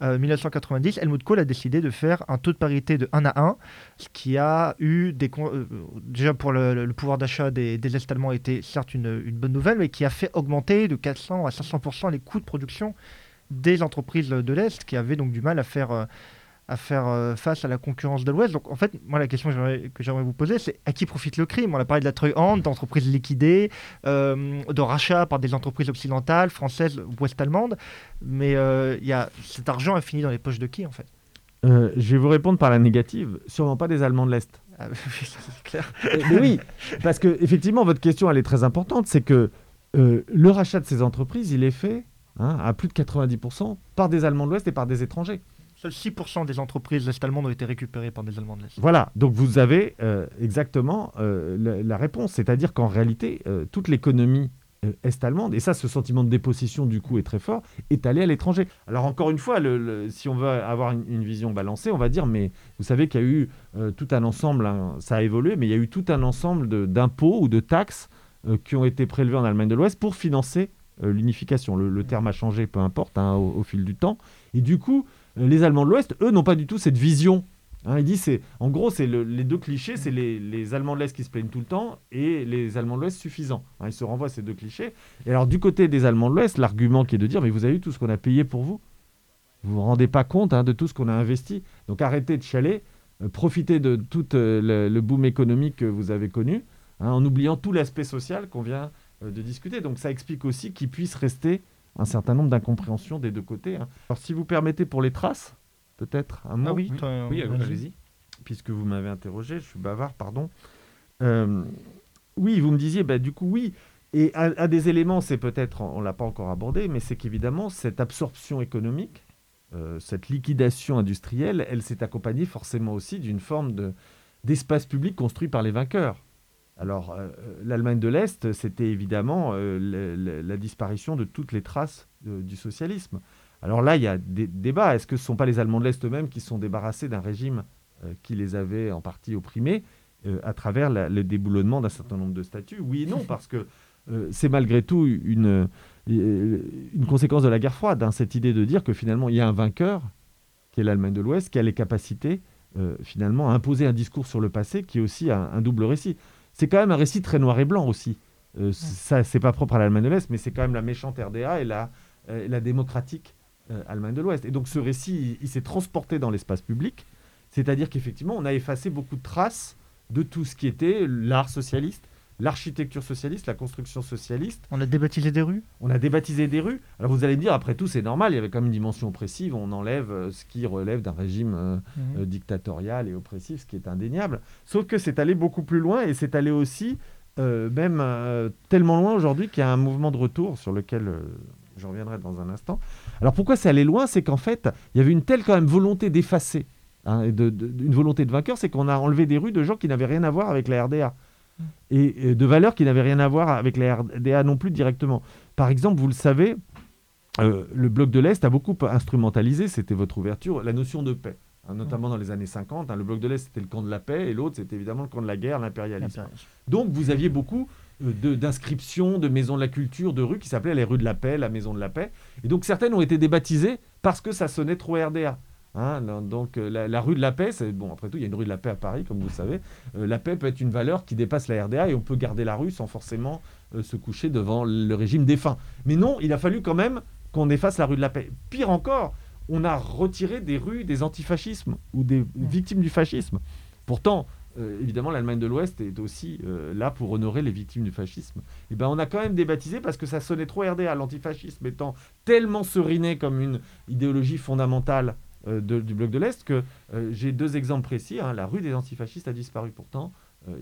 1990, euh, Helmut Kohl a décidé de faire un taux de parité de 1 à 1, ce qui a eu des... Euh, déjà pour le, pouvoir d'achat des, des Est-Allemands était certes une, une, bonne nouvelle, mais qui a fait augmenter de 400 à 500% les coûts de production des entreprises de l'Est, qui avaient donc du mal à faire... Euh, à faire euh, face à la concurrence de l'Ouest. Donc en fait, moi la question que j'aimerais vous poser, c'est à qui profite le crime? On a parlé de la Treuhand, d'entreprises liquidées, euh, de rachats par des entreprises occidentales, françaises ou ouest-allemandes, mais euh, y a, cet argent a fini dans les poches de qui en fait? Euh, Je vais vous répondre par la négative, sûrement pas des Allemands de l'Est. Ah, (laughs) c'est clair. mais oui, parce que effectivement, votre question elle est très importante, c'est que le rachat de ces entreprises, il est fait hein, à plus de 90% par des Allemands de l'Ouest et par des étrangers. Seuls 6% des entreprises est-allemandes ont été récupérées par des Allemands de l'Est. Voilà, donc vous avez euh, exactement euh, la, réponse. C'est-à-dire qu'en réalité, euh, toute l'économie est-allemande. Et ça, ce sentiment de dépossession, du coup, est très fort, est allé à l'étranger. Alors, encore une fois, si on veut avoir une, vision balancée, on va dire, mais vous savez qu'il y a eu tout un ensemble, hein, ça a évolué, mais il y a eu tout un ensemble d'impôts ou de taxes qui ont été prélevés en Allemagne de l'Ouest pour financer l'unification. Le, terme a changé, peu importe, hein, au, fil du temps. Et du coup, les Allemands de l'Ouest, eux, n'ont pas du tout cette vision Hein, il dit, c'est, en gros, c'est les deux clichés, c'est les, Allemands de l'Est qui se plaignent tout le temps et les Allemands de l'Ouest suffisants. Hein, il se renvoie à ces deux clichés. Et alors, du côté des Allemands de l'Ouest, l'argument qui est de dire, mais vous avez vu tout ce qu'on a payé pour vous? Vous vous rendez pas compte hein, de tout ce qu'on a investi Donc, arrêtez de chialer, euh, profitez de tout euh, le, boom économique que vous avez connu, en oubliant tout l'aspect social qu'on vient euh, de discuter. Donc, ça explique aussi qu'il puisse rester un certain nombre d'incompréhensions des deux côtés. Alors, si vous permettez pour les traces, peut-être un mot Ah oui, oui allez-y. Puisque vous m'avez interrogé, je suis bavard, pardon. Euh, oui, vous me disiez, bah, du coup, oui. Et un, des éléments, c'est peut-être, on ne l'a pas encore abordé, mais c'est qu'évidemment, cette absorption économique, euh, cette liquidation industrielle, elle s'est accompagnée forcément aussi d'une forme de, d'espace public construit par les vainqueurs. Alors, euh, l'Allemagne de l'Est, c'était évidemment la, disparition de toutes les traces du socialisme. Alors là, il y a des débats. Est-ce que ce ne sont pas les Allemands de l'Est eux-mêmes qui sont débarrassés d'un régime euh, qui les avait en partie opprimés euh, à travers le déboulonnement d'un certain nombre de statuts? Oui et non, parce que euh, c'est malgré tout une, une conséquence de la guerre froide, hein, cette idée de dire que finalement, il y a un vainqueur, qui est l'Allemagne de l'Ouest, qui a les capacités, finalement, à imposer un discours sur le passé qui est aussi un, double récit. C'est quand même un récit très noir et blanc aussi. Ça, c'est pas propre à l'Allemagne de l'Est, mais c'est quand même la méchante RDA et la, la démocratique euh, Allemagne de l'Ouest. Et donc ce récit, il, s'est transporté dans l'espace public, c'est-à-dire qu'effectivement, on a effacé beaucoup de traces de tout ce qui était l'art socialiste, l'architecture socialiste, la construction socialiste. On a débaptisé des rues? On a débaptisé des rues. Alors vous allez me dire, après tout, c'est normal, il y avait quand même une dimension oppressive, on enlève euh, ce qui relève d'un régime euh, mhm. dictatorial et oppressif, ce qui est indéniable. Sauf que c'est allé beaucoup plus loin et c'est allé aussi, même tellement loin aujourd'hui qu'il y a un mouvement de retour sur lequel je reviendrai dans un instant. Alors pourquoi c'est allé loin? C'est qu'en fait, il y avait une telle quand même volonté d'effacer, hein, une volonté de vainqueur, c'est qu'on a enlevé des rues de gens qui n'avaient rien à voir avec la RDA. Et, de valeurs qui n'avaient rien à voir avec la RDA non plus directement. Par exemple, vous le savez, euh, le bloc de l'Est a beaucoup instrumentalisé, c'était votre ouverture, la notion de paix. Hein, notamment dans les années 50. Hein. le bloc de l'Est, c'était le camp de la paix, et l'autre, c'était évidemment le camp de la guerre, l'impérialisme. Donc, vous aviez beaucoup euh, d'inscriptions, de, maisons de la culture, de rues qui s'appelaient les rues de la paix, la maison de la paix. Et donc, certaines ont été débaptisées parce que ça sonnait trop RDA. Hein. donc euh, la, rue de la paix, c'est bon. Après tout, il y a une rue de la paix à Paris, comme vous le savez. Euh, la paix peut être une valeur qui dépasse la RDA et on peut garder la rue sans forcément se coucher devant le régime défunt. Mais non, il a fallu quand même qu'on efface la rue de la paix. Pire encore, on a retiré des rues des antifascismes ou des victimes du fascisme. Pourtant, euh, évidemment, l'Allemagne de l'Ouest est aussi euh, là pour honorer les victimes du fascisme. Et eh ben, on a quand même débaptisé parce que ça sonnait trop RDA, l'antifascisme étant tellement seriné comme une idéologie fondamentale euh, du bloc de l'Est que j'ai deux exemples précis. Hein. La rue des antifascistes a disparu pourtant.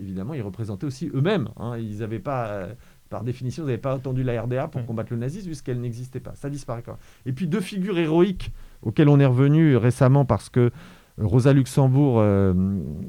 évidemment, ils représentaient aussi eux-mêmes. Hein. Ils n'avaient pas par définition, vous n'avez pas attendu la RDA pour combattre le nazisme puisqu'elle n'existait pas. Ça disparaît quand même. Et puis deux figures héroïques auxquelles on est revenu récemment parce que Rosa Luxembourg euh,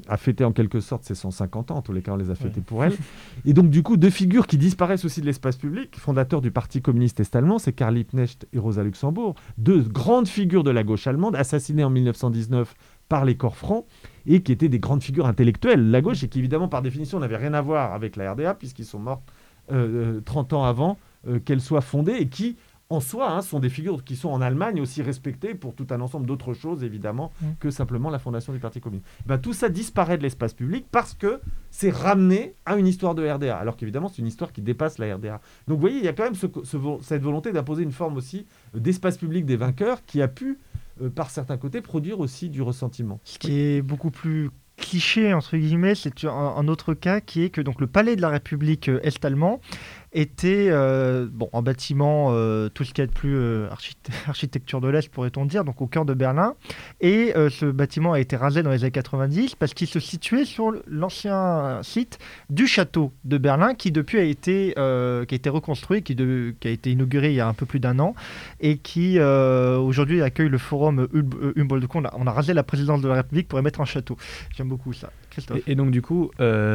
a fêté en quelque sorte ses 150 ans, en tous les cas on les a fêtés pour elle. (laughs) Et donc du coup, deux figures qui disparaissent aussi de l'espace public, fondateurs du Parti communiste est-allemand, c'est Karl Liebknecht et Rosa Luxembourg, deux grandes figures de la gauche allemande, assassinées en 1919 par les corps francs, et qui étaient des grandes figures intellectuelles, la gauche, et qui évidemment par définition n'avaient rien à voir avec la RDA, puisqu'ils sont morts 30 euh, euh, ans avant qu'elle soit fondée, et qui en soi, hein, sont des figures qui sont en Allemagne aussi respectées pour tout un ensemble d'autres choses, évidemment, mm. que simplement la fondation du Parti communiste. Ben, tout ça disparaît de l'espace public parce que c'est ramené à une histoire de RDA, alors qu'évidemment, c'est une histoire qui dépasse la RDA. Donc, vous voyez, il y a quand même cette volonté d'imposer une forme aussi d'espace public des vainqueurs qui a pu, euh, par certains côtés, produire aussi du ressentiment. Ce qui est beaucoup plus cliché entre guillemets, c'est un, autre cas qui est que donc le palais de la République euh, est-allemand était euh, bon, en bâtiment, euh, tout ce qui est de plus euh, (laughs) architecture de l'Est, pourrait-on dire, donc au cœur de Berlin. Et ce bâtiment a été rasé dans les années 90 parce qu'il se situait sur l'ancien site du château de Berlin qui depuis a été, qui a été reconstruit, qui, a été inauguré il y a un peu plus d'un an et qui aujourd'hui accueille le forum Humboldt. On a, on a rasé la présidence de la République pour y mettre un château. J'aime beaucoup ça. Et, donc du coup,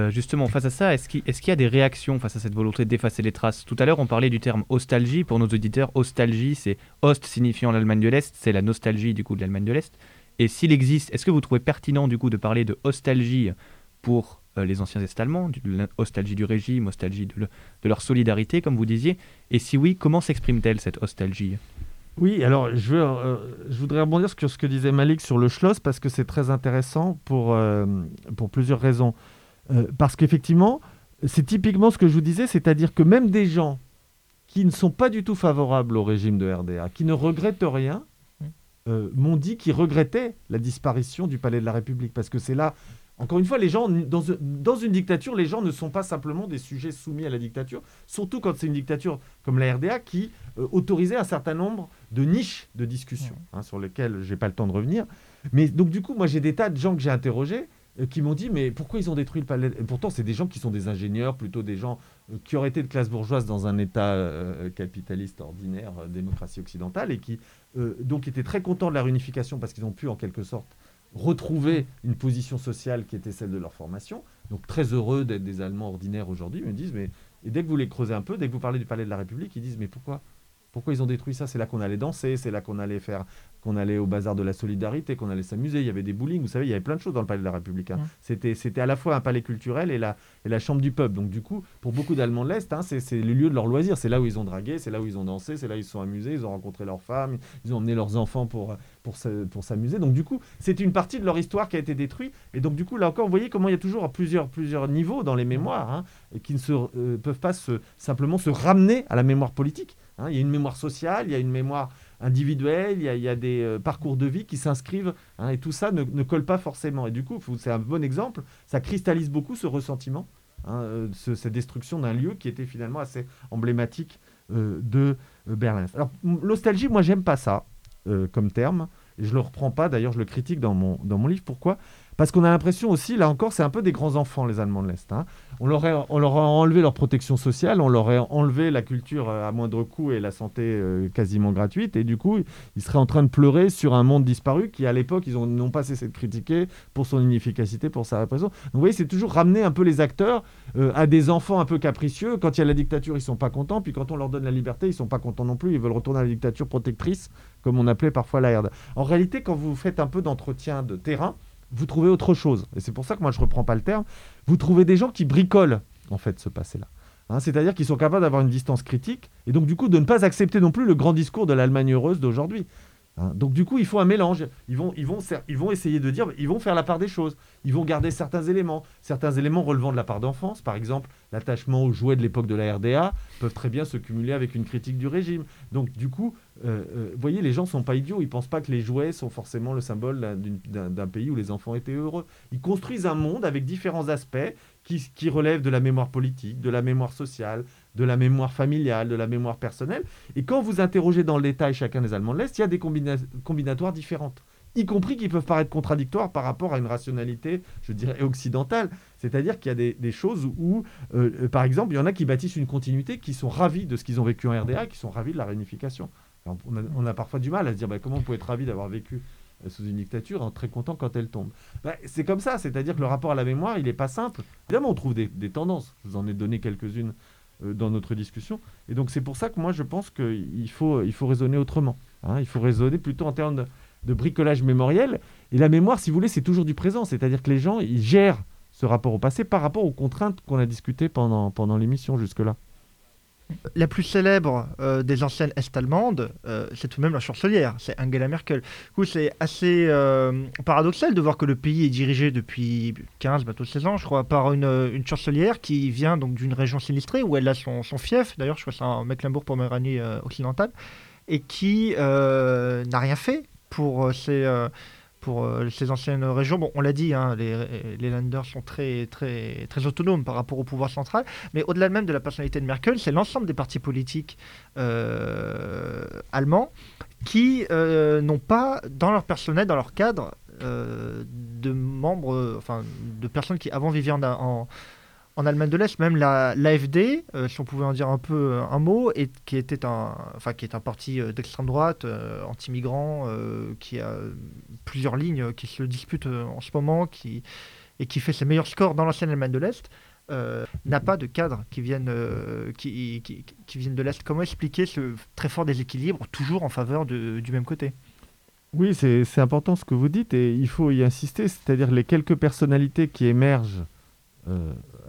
justement, face à ça, est-ce qu'il y a des réactions face à cette volonté d'effacer les traces? Tout à l'heure, on parlait du terme nostalgie. Pour nos auditeurs, nostalgie, c'est Ost signifiant l'Allemagne de l'Est, c'est la nostalgie du coup de l'Allemagne de l'Est. Et s'il existe, est-ce que vous trouvez pertinent du coup de parler de nostalgie pour euh, les anciens Est-Allemands, nostalgie du régime, nostalgie de, de, leur solidarité, comme vous disiez? Et si oui, comment s'exprime-t-elle cette nostalgie oui, alors je, veux, euh, je voudrais rebondir sur ce que disait Malik sur le Schloss parce que c'est très intéressant pour, euh, pour plusieurs raisons. parce qu'effectivement, c'est typiquement ce que je vous disais, c'est-à-dire que même des gens qui ne sont pas du tout favorables au régime de RDA, qui ne regrettent rien, euh, m'ont dit qu'ils regrettaient la disparition du Palais de la République. Parce que c'est là, encore une fois, les gens, dans, dans, une dictature, les gens ne sont pas simplement des sujets soumis à la dictature, surtout quand c'est une dictature comme la RDA qui euh, autorisait un certain nombre de niches de discussion, hein, sur lesquelles je n'ai pas le temps de revenir. Mais donc du coup, moi j'ai des tas de gens que j'ai interrogés euh, qui m'ont dit mais pourquoi ils ont détruit le palais? Et pourtant c'est des gens qui sont des ingénieurs, plutôt des gens euh, qui auraient été de classe bourgeoise dans un État euh, capitaliste ordinaire, démocratie occidentale, et qui donc étaient très contents de la réunification parce qu'ils ont pu en quelque sorte retrouver une position sociale qui était celle de leur formation. Donc très heureux d'être des Allemands ordinaires aujourd'hui, ils me disent mais et dès que vous les creusez un peu, dès que vous parlez du palais de la République, ils disent mais pourquoi pourquoi ils ont détruit ça? C'est là qu'on allait danser, c'est là qu'on allait faire, qu'on allait au bazar de la solidarité, qu'on allait s'amuser. Il y avait des bowling, vous savez, il y avait plein de choses dans le palais de la République. Hein. Mmh. C'était, c'était à la fois un palais culturel et la, et la chambre du peuple. Donc du coup, pour beaucoup d'Allemands de l'Est, hein, c'est, le lieu de leur loisir. C'est là où ils ont dragué, c'est là où ils ont dansé, c'est là où ils se sont amusés, ils ont rencontré leurs femmes, ils ont emmené leurs enfants pour, pour, pour s'amuser. Donc du coup, c'est une partie de leur histoire qui a été détruite. Et donc du coup, là encore, vous voyez comment il y a toujours plusieurs, plusieurs niveaux dans les mémoires, hein, et qui ne se, euh, peuvent pas se, simplement se ramener à la mémoire politique. Hein, il y a une mémoire sociale, il y a une mémoire individuelle, il y a, des euh, parcours de vie qui s'inscrivent, hein, et tout ça ne, colle pas forcément. Et du coup, c'est un bon exemple, ça cristallise beaucoup ce ressentiment, euh, cette destruction d'un lieu qui était finalement assez emblématique euh, de Berlin. Alors, nostalgie, moi, j'aime pas ça comme terme, je le reprends pas, d'ailleurs, je le critique dans mon livre. Pourquoi? Parce qu'on a l'impression aussi, là encore, c'est un peu des grands enfants, les Allemands de l'Est. Hein. On, leur a, on leur enlevé leur protection sociale, on leur a enlevé la culture euh, à moindre coût et la santé euh, quasiment gratuite. Et du coup, ils seraient en train de pleurer sur un monde disparu qui, à l'époque, ils n'ont pas cessé de critiquer pour son inefficacité, pour sa répression. Donc, vous voyez, c'est toujours ramener un peu les acteurs euh, à des enfants un peu capricieux. Quand il y a la dictature, ils sont pas contents. Puis quand on leur donne la liberté, ils sont pas contents non plus. Ils veulent retourner à la dictature protectrice, comme on appelait parfois la herde. En réalité, quand vous faites un peu d'entretien de terrain, vous trouvez autre chose. Et c'est pour ça que moi je ne reprends pas le terme. Vous trouvez des gens qui bricolent en fait ce passé-là. Hein, c'est-à-dire qu'ils sont capables d'avoir une distance critique et donc du coup de ne pas accepter non plus le grand discours de l'Allemagne heureuse d'aujourd'hui. Hein, donc du coup, il faut un mélange. Ils vont, essayer de dire, ils vont faire la part des choses. Ils vont garder certains éléments. Certains éléments relevant de la part d'enfance, par exemple, l'attachement aux jouets de l'époque de la RDA, peuvent très bien se cumuler avec une critique du régime. Donc du coup, euh, euh, vous voyez, les gens sont pas idiots. Ils pensent pas que les jouets sont forcément le symbole d'un pays où les enfants étaient heureux. Ils construisent un monde avec différents aspects qui relèvent de la mémoire politique, de la mémoire sociale, de la mémoire familiale, de la mémoire personnelle. Et quand vous interrogez dans le détail chacun des Allemands de l'Est, il y a des combinatoires différentes, y compris qui peuvent paraître contradictoires par rapport à une rationalité, je dirais, occidentale. C'est-à-dire qu'il y a des, choses où, euh, par exemple, il y en a qui bâtissent une continuité, qui sont ravis de ce qu'ils ont vécu en RDA, qui sont ravis de la réunification. on, a, parfois du mal à se dire bah, comment on peut être ravi d'avoir vécu euh, sous une dictature, en très content quand elle tombe. Bah, c'est comme ça, c'est-à-dire que le rapport à la mémoire, il n'est pas simple. Évidemment, on trouve des, des tendances. Je vous en ai donné quelques-unes dans notre discussion. Et donc c'est pour ça que moi je pense qu'il faut, il faut raisonner autrement. Hein. Il faut raisonner plutôt en termes de, bricolage mémoriel. Et la mémoire, si vous voulez, c'est toujours du présent. C'est-à-dire que les gens, ils gèrent ce rapport au passé par rapport aux contraintes qu'on a discutées pendant, pendant l'émission jusque-là la plus célèbre euh, des anciennes est-allemandes, euh, c'est tout de même la chancelière, c'est Angela Merkel. Du coup, c'est assez euh, paradoxal de voir que le pays est dirigé depuis 15, bientôt 16 ans, je crois, par une, chancelière qui vient donc d'une région sinistrée où elle a son, fief, d'ailleurs, je crois que c'est en Mecklembourg-Poméranie occidentale, et qui n'a rien fait pour ses pour euh, ces anciennes régions. Bon, on l'a dit, hein, les, les Länder sont très, très, très autonomes par rapport au pouvoir central, mais au-delà même de la personnalité de Merkel, c'est l'ensemble des partis politiques euh, allemands qui euh, n'ont pas dans leur personnel, dans leur cadre, de membres, enfin, de personnes qui avant vivaient en en Allemagne de l'Est, même l'AFD, euh, si on pouvait en dire un peu euh, un mot, et, qui, était un, enfin, qui est un parti euh, d'extrême droite, anti-migrant, qui a plusieurs lignes qui se disputent en ce moment, qui, et qui fait ses meilleurs scores dans l'ancienne Allemagne de l'Est, n'a pas de cadres qui viennent, qui, qui, viennent de l'Est. Comment expliquer ce très fort déséquilibre, toujours en faveur du même côté? Oui, c'est important ce que vous dites et il faut y insister, c'est-à-dire les quelques personnalités qui émergent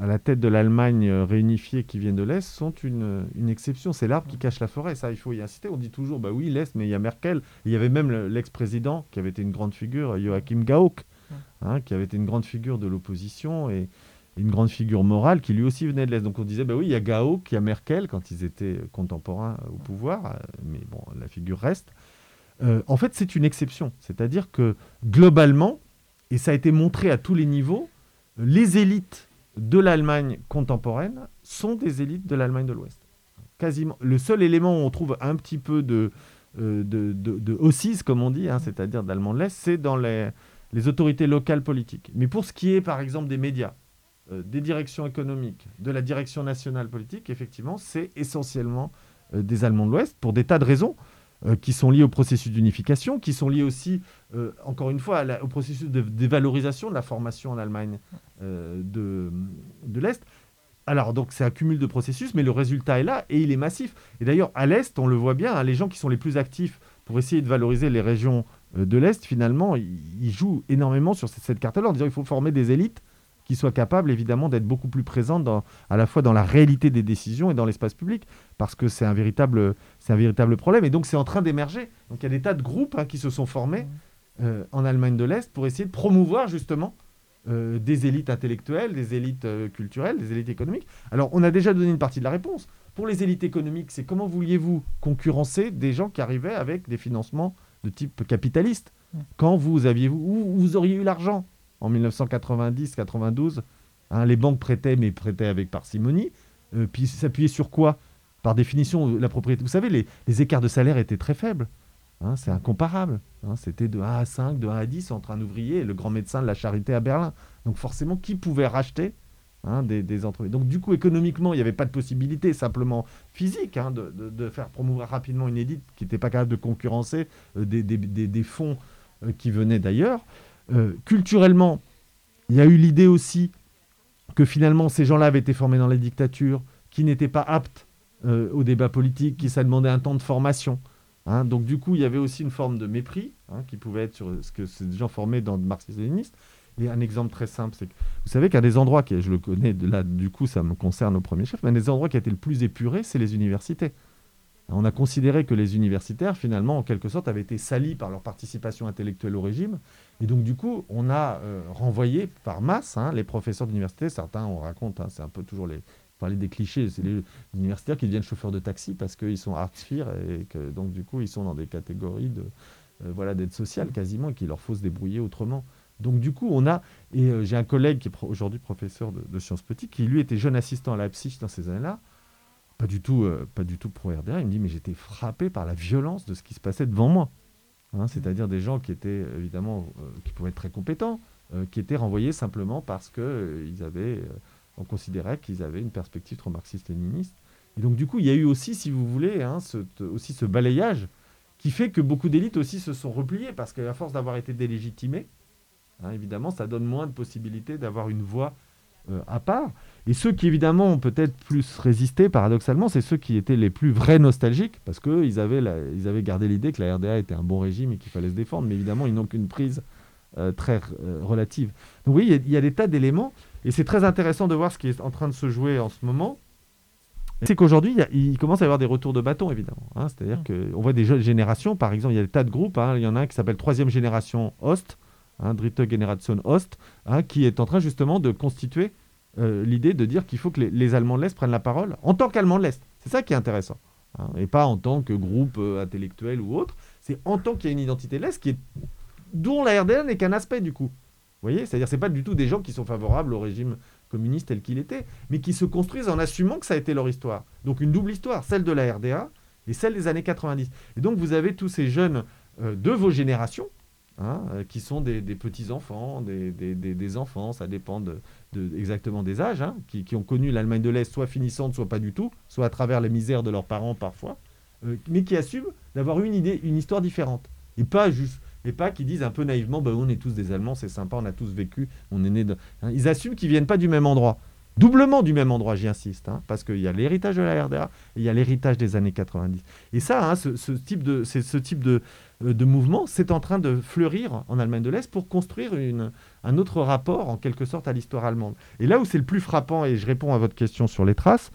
à la tête de l'Allemagne euh, réunifiée qui vient de l'Est sont une, exception. C'est l'arbre qui cache la forêt, ça il faut y insister. On dit toujours, bah oui, l'Est, mais il y a Merkel. Il y avait même l'ex-président qui avait été une grande figure, Joachim Gauck, hein, qui avait été une grande figure de l'opposition et une grande figure morale qui lui aussi venait de l'Est. Donc on disait, bah oui, il y a Gauck, il y a Merkel quand ils étaient contemporains au pouvoir, euh, mais bon, la figure reste. Euh, en fait, c'est une exception. C'est-à-dire que globalement, et ça a été montré à tous les niveaux, les élites de l'Allemagne contemporaine sont des élites de l'Allemagne de l'Ouest. Quasiment. Le seul élément où on trouve un petit peu de, euh, de, de, comme on dit, hein, c'est-à-dire d'allemand de l'Est, c'est dans les, autorités locales politiques. Mais pour ce qui est, par exemple, des médias, euh, des directions économiques, de la direction nationale politique, effectivement, c'est essentiellement euh, des Allemands de l'Ouest, pour des tas de raisons. Euh, qui sont liés au processus d'unification, qui sont liés aussi, euh, encore une fois, au processus de dévalorisation de la formation en Allemagne euh, de, de l'Est. Alors, donc, c'est un cumul de processus, mais le résultat est là et il est massif. Et d'ailleurs, à l'Est, on le voit bien, hein, les gens qui sont les plus actifs pour essayer de valoriser les régions de l'Est, finalement, ils, jouent énormément sur cette, cette carte-là en disant qu'il faut former des élites qui soient capables évidemment d'être beaucoup plus présentes dans, à la fois dans la réalité des décisions et dans l'espace public, parce que c'est un, véritable, un véritable problème. Et donc c'est en train d'émerger. Donc il y a des tas de groupes hein, qui se sont formés euh, en Allemagne de l'Est pour essayer de promouvoir justement euh, des élites intellectuelles, des élites euh, culturelles, des élites économiques. Alors on a déjà donné une partie de la réponse. Pour les élites économiques, c'est comment vouliez-vous concurrencer des gens qui arrivaient avec des financements de type capitaliste? Quand vous aviez où vous auriez eu l'argent? En 1990-92. Hein, les banques prêtaient, mais prêtaient avec parcimonie. Euh, puis s'appuyer sur quoi? Par définition, la propriété. Vous savez, les, écarts de salaire étaient très faibles. Hein, c'est incomparable. Hein. C'était de 1 à 5, de 1 à 10 entre un ouvrier et le grand médecin de la charité à Berlin. Donc forcément, qui pouvait racheter des, des, entreprises? Donc du coup, économiquement, il n'y avait pas de possibilité simplement physique de, faire promouvoir rapidement une édite qui n'était pas capable de concurrencer euh, des, fonds euh, qui venaient d'ailleurs. Euh, culturellement, il y a eu l'idée aussi que finalement ces gens-là avaient été formés dans les dictatures, qui n'étaient pas aptes euh, au débat politique, qui ça demandait un temps de formation. Hein. Donc du coup, il y avait aussi une forme de mépris hein, qui pouvait être sur ce que ces gens formés dans le marxisme-léniniste. Et un exemple très simple, c'est que vous savez qu'un des endroits, qui, je le connais, de là, du coup, ça me concerne au premier chef, mais un des endroits qui a été le plus épuré, c'est les universités. On a considéré que les universitaires, finalement, en quelque sorte, avaient été salis par leur participation intellectuelle au régime. Et donc, du coup, on a euh, renvoyé par masse hein, les professeurs d'université. Certains, on raconte, hein, c'est un peu toujours les. Parler des clichés, c'est les universitaires qui deviennent chauffeurs de taxi parce qu'ils sont artsphere et que donc du coup ils sont dans des catégories de euh, voilà d'aide sociale quasiment et qu'il leur faut se débrouiller autrement. Donc du coup on a et euh, j'ai un collègue qui est aujourd'hui professeur de, sciences politiques qui lui était jeune assistant à Leipzig dans ces années-là pas du tout, euh, pas du tout pro RDA. Il me dit, mais j'étais frappé par la violence de ce qui se passait devant moi. Hein, c'est-à-dire des gens qui étaient évidemment, euh, qui pouvaient être très compétents, euh, qui étaient renvoyés simplement parce que ils avaient, on considérait qu'ils avaient une perspective trop marxiste-léniniste. Et donc du coup, il y a eu aussi, si vous voulez, hein, ce, aussi ce balayage qui fait que beaucoup d'élites aussi se sont repliées parce qu'à force d'avoir été délégitimées, hein, évidemment, ça donne moins de possibilités d'avoir une voix à part. Et ceux qui, évidemment, ont peut-être plus résisté, paradoxalement, c'est ceux qui étaient les plus vrais nostalgiques, parce qu'ils avaient, ils avaient gardé l'idée que la RDA était un bon régime et qu'il fallait se défendre, mais évidemment, ils n'ont qu'une prise euh, très euh, relative. Donc oui, il y, a des tas d'éléments, et c'est très intéressant de voir ce qui est en train de se jouer en ce moment. C'est qu'aujourd'hui, il, commence à y avoir des retours de bâton, évidemment. Hein. C'est-à-dire mmh. qu'on voit des jeunes générations, par exemple, il y a des tas de groupes, hein. il y en a un qui s'appelle Troisième Génération Ost, hein, Dritte Generation Ost, hein, qui est en train justement de constituer euh, l'idée de dire qu'il faut que les, Allemands de l'Est prennent la parole en tant qu'Allemands de l'Est. C'est ça qui est intéressant. Hein, et pas en tant que groupe euh, intellectuel ou autre. C'est en tant qu'il y a une identité de l'Est qui est... dont la RDA n'est qu'un aspect du coup. Vous voyez C'est-à-dire c'est pas du tout des gens qui sont favorables au régime communiste tel qu'il était, mais qui se construisent en assumant que ça a été leur histoire. Donc une double histoire, celle de la RDA et celle des années 90. Et donc vous avez tous ces jeunes euh, de vos générations, hein, qui sont des, petits-enfants, des, des, enfants, ça dépend exactement des âges, hein, qui, ont connu l'Allemagne de l'Est, soit finissante, soit pas du tout, soit à travers les misères de leurs parents parfois, euh, mais qui assument d'avoir une idée, une histoire différente. Et pas juste, et pas qui disent un peu naïvement, bah, on est tous des Allemands, c'est sympa, on a tous vécu, on est né de... Hein, ils assument qu'ils viennent pas du même endroit. Doublement du même endroit, j'y insiste, hein, parce qu'il y a l'héritage de la RDA il y a l'héritage des années 90. Et ça, hein, ce, type de, ce type euh, mouvement, c'est en train de fleurir en Allemagne de l'Est pour construire une, un autre rapport, en quelque sorte, à l'histoire allemande. Et là où c'est le plus frappant, et je réponds à votre question sur les traces,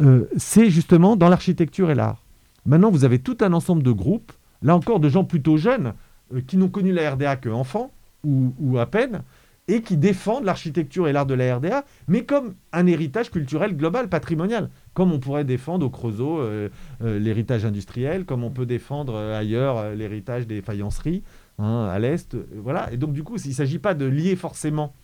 euh, c'est justement dans l'architecture et l'art. Maintenant, vous avez tout un ensemble de groupes, là encore de gens plutôt jeunes, euh, qui n'ont connu la RDA qu'enfants, ou, ou à peine, et qui défendent l'architecture et l'art de la RDA, mais comme un héritage culturel global, patrimonial, comme on pourrait défendre au Creusot euh, l'héritage industriel, comme on peut défendre ailleurs l'héritage des faïenceries hein, à l'Est. voilà. Et donc, du coup, il ne s'agit pas de lier forcément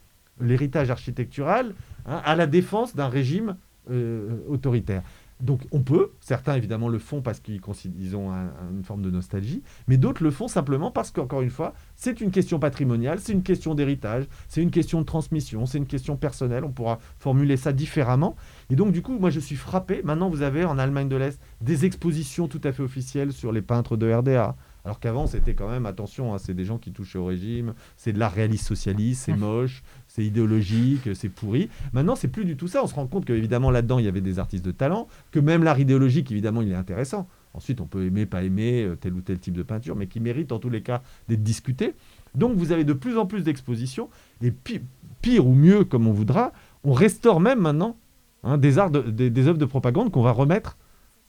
l'héritage architectural hein, à la défense d'un régime euh, autoritaire. Donc on peut, certains évidemment le font parce qu'ils ont une forme de nostalgie, mais d'autres le font simplement parce qu'encore une fois, c'est une question patrimoniale, c'est une question d'héritage, c'est une question de transmission, c'est une question personnelle, on pourra formuler ça différemment. Et donc du coup, moi je suis frappé, maintenant vous avez en Allemagne de l'Est des expositions tout à fait officielles sur les peintres de RDA, alors qu'avant, c'était quand même, attention, hein, c'est des gens qui touchaient au régime, c'est de l'art réaliste socialiste, c'est moche, c'est idéologique, c'est pourri. Maintenant, c'est plus du tout ça. On se rend compte qu'évidemment, là-dedans, il y avait des artistes de talent, que même l'art idéologique, évidemment, il est intéressant. Ensuite, on peut aimer, pas aimer euh, tel ou tel type de peinture, mais qui mérite en tous les cas d'être discuté. Donc, vous avez de plus en plus d'expositions, et pire, ou mieux, comme on voudra, on restaure même maintenant hein, des, arts des, œuvres de propagande qu'on va remettre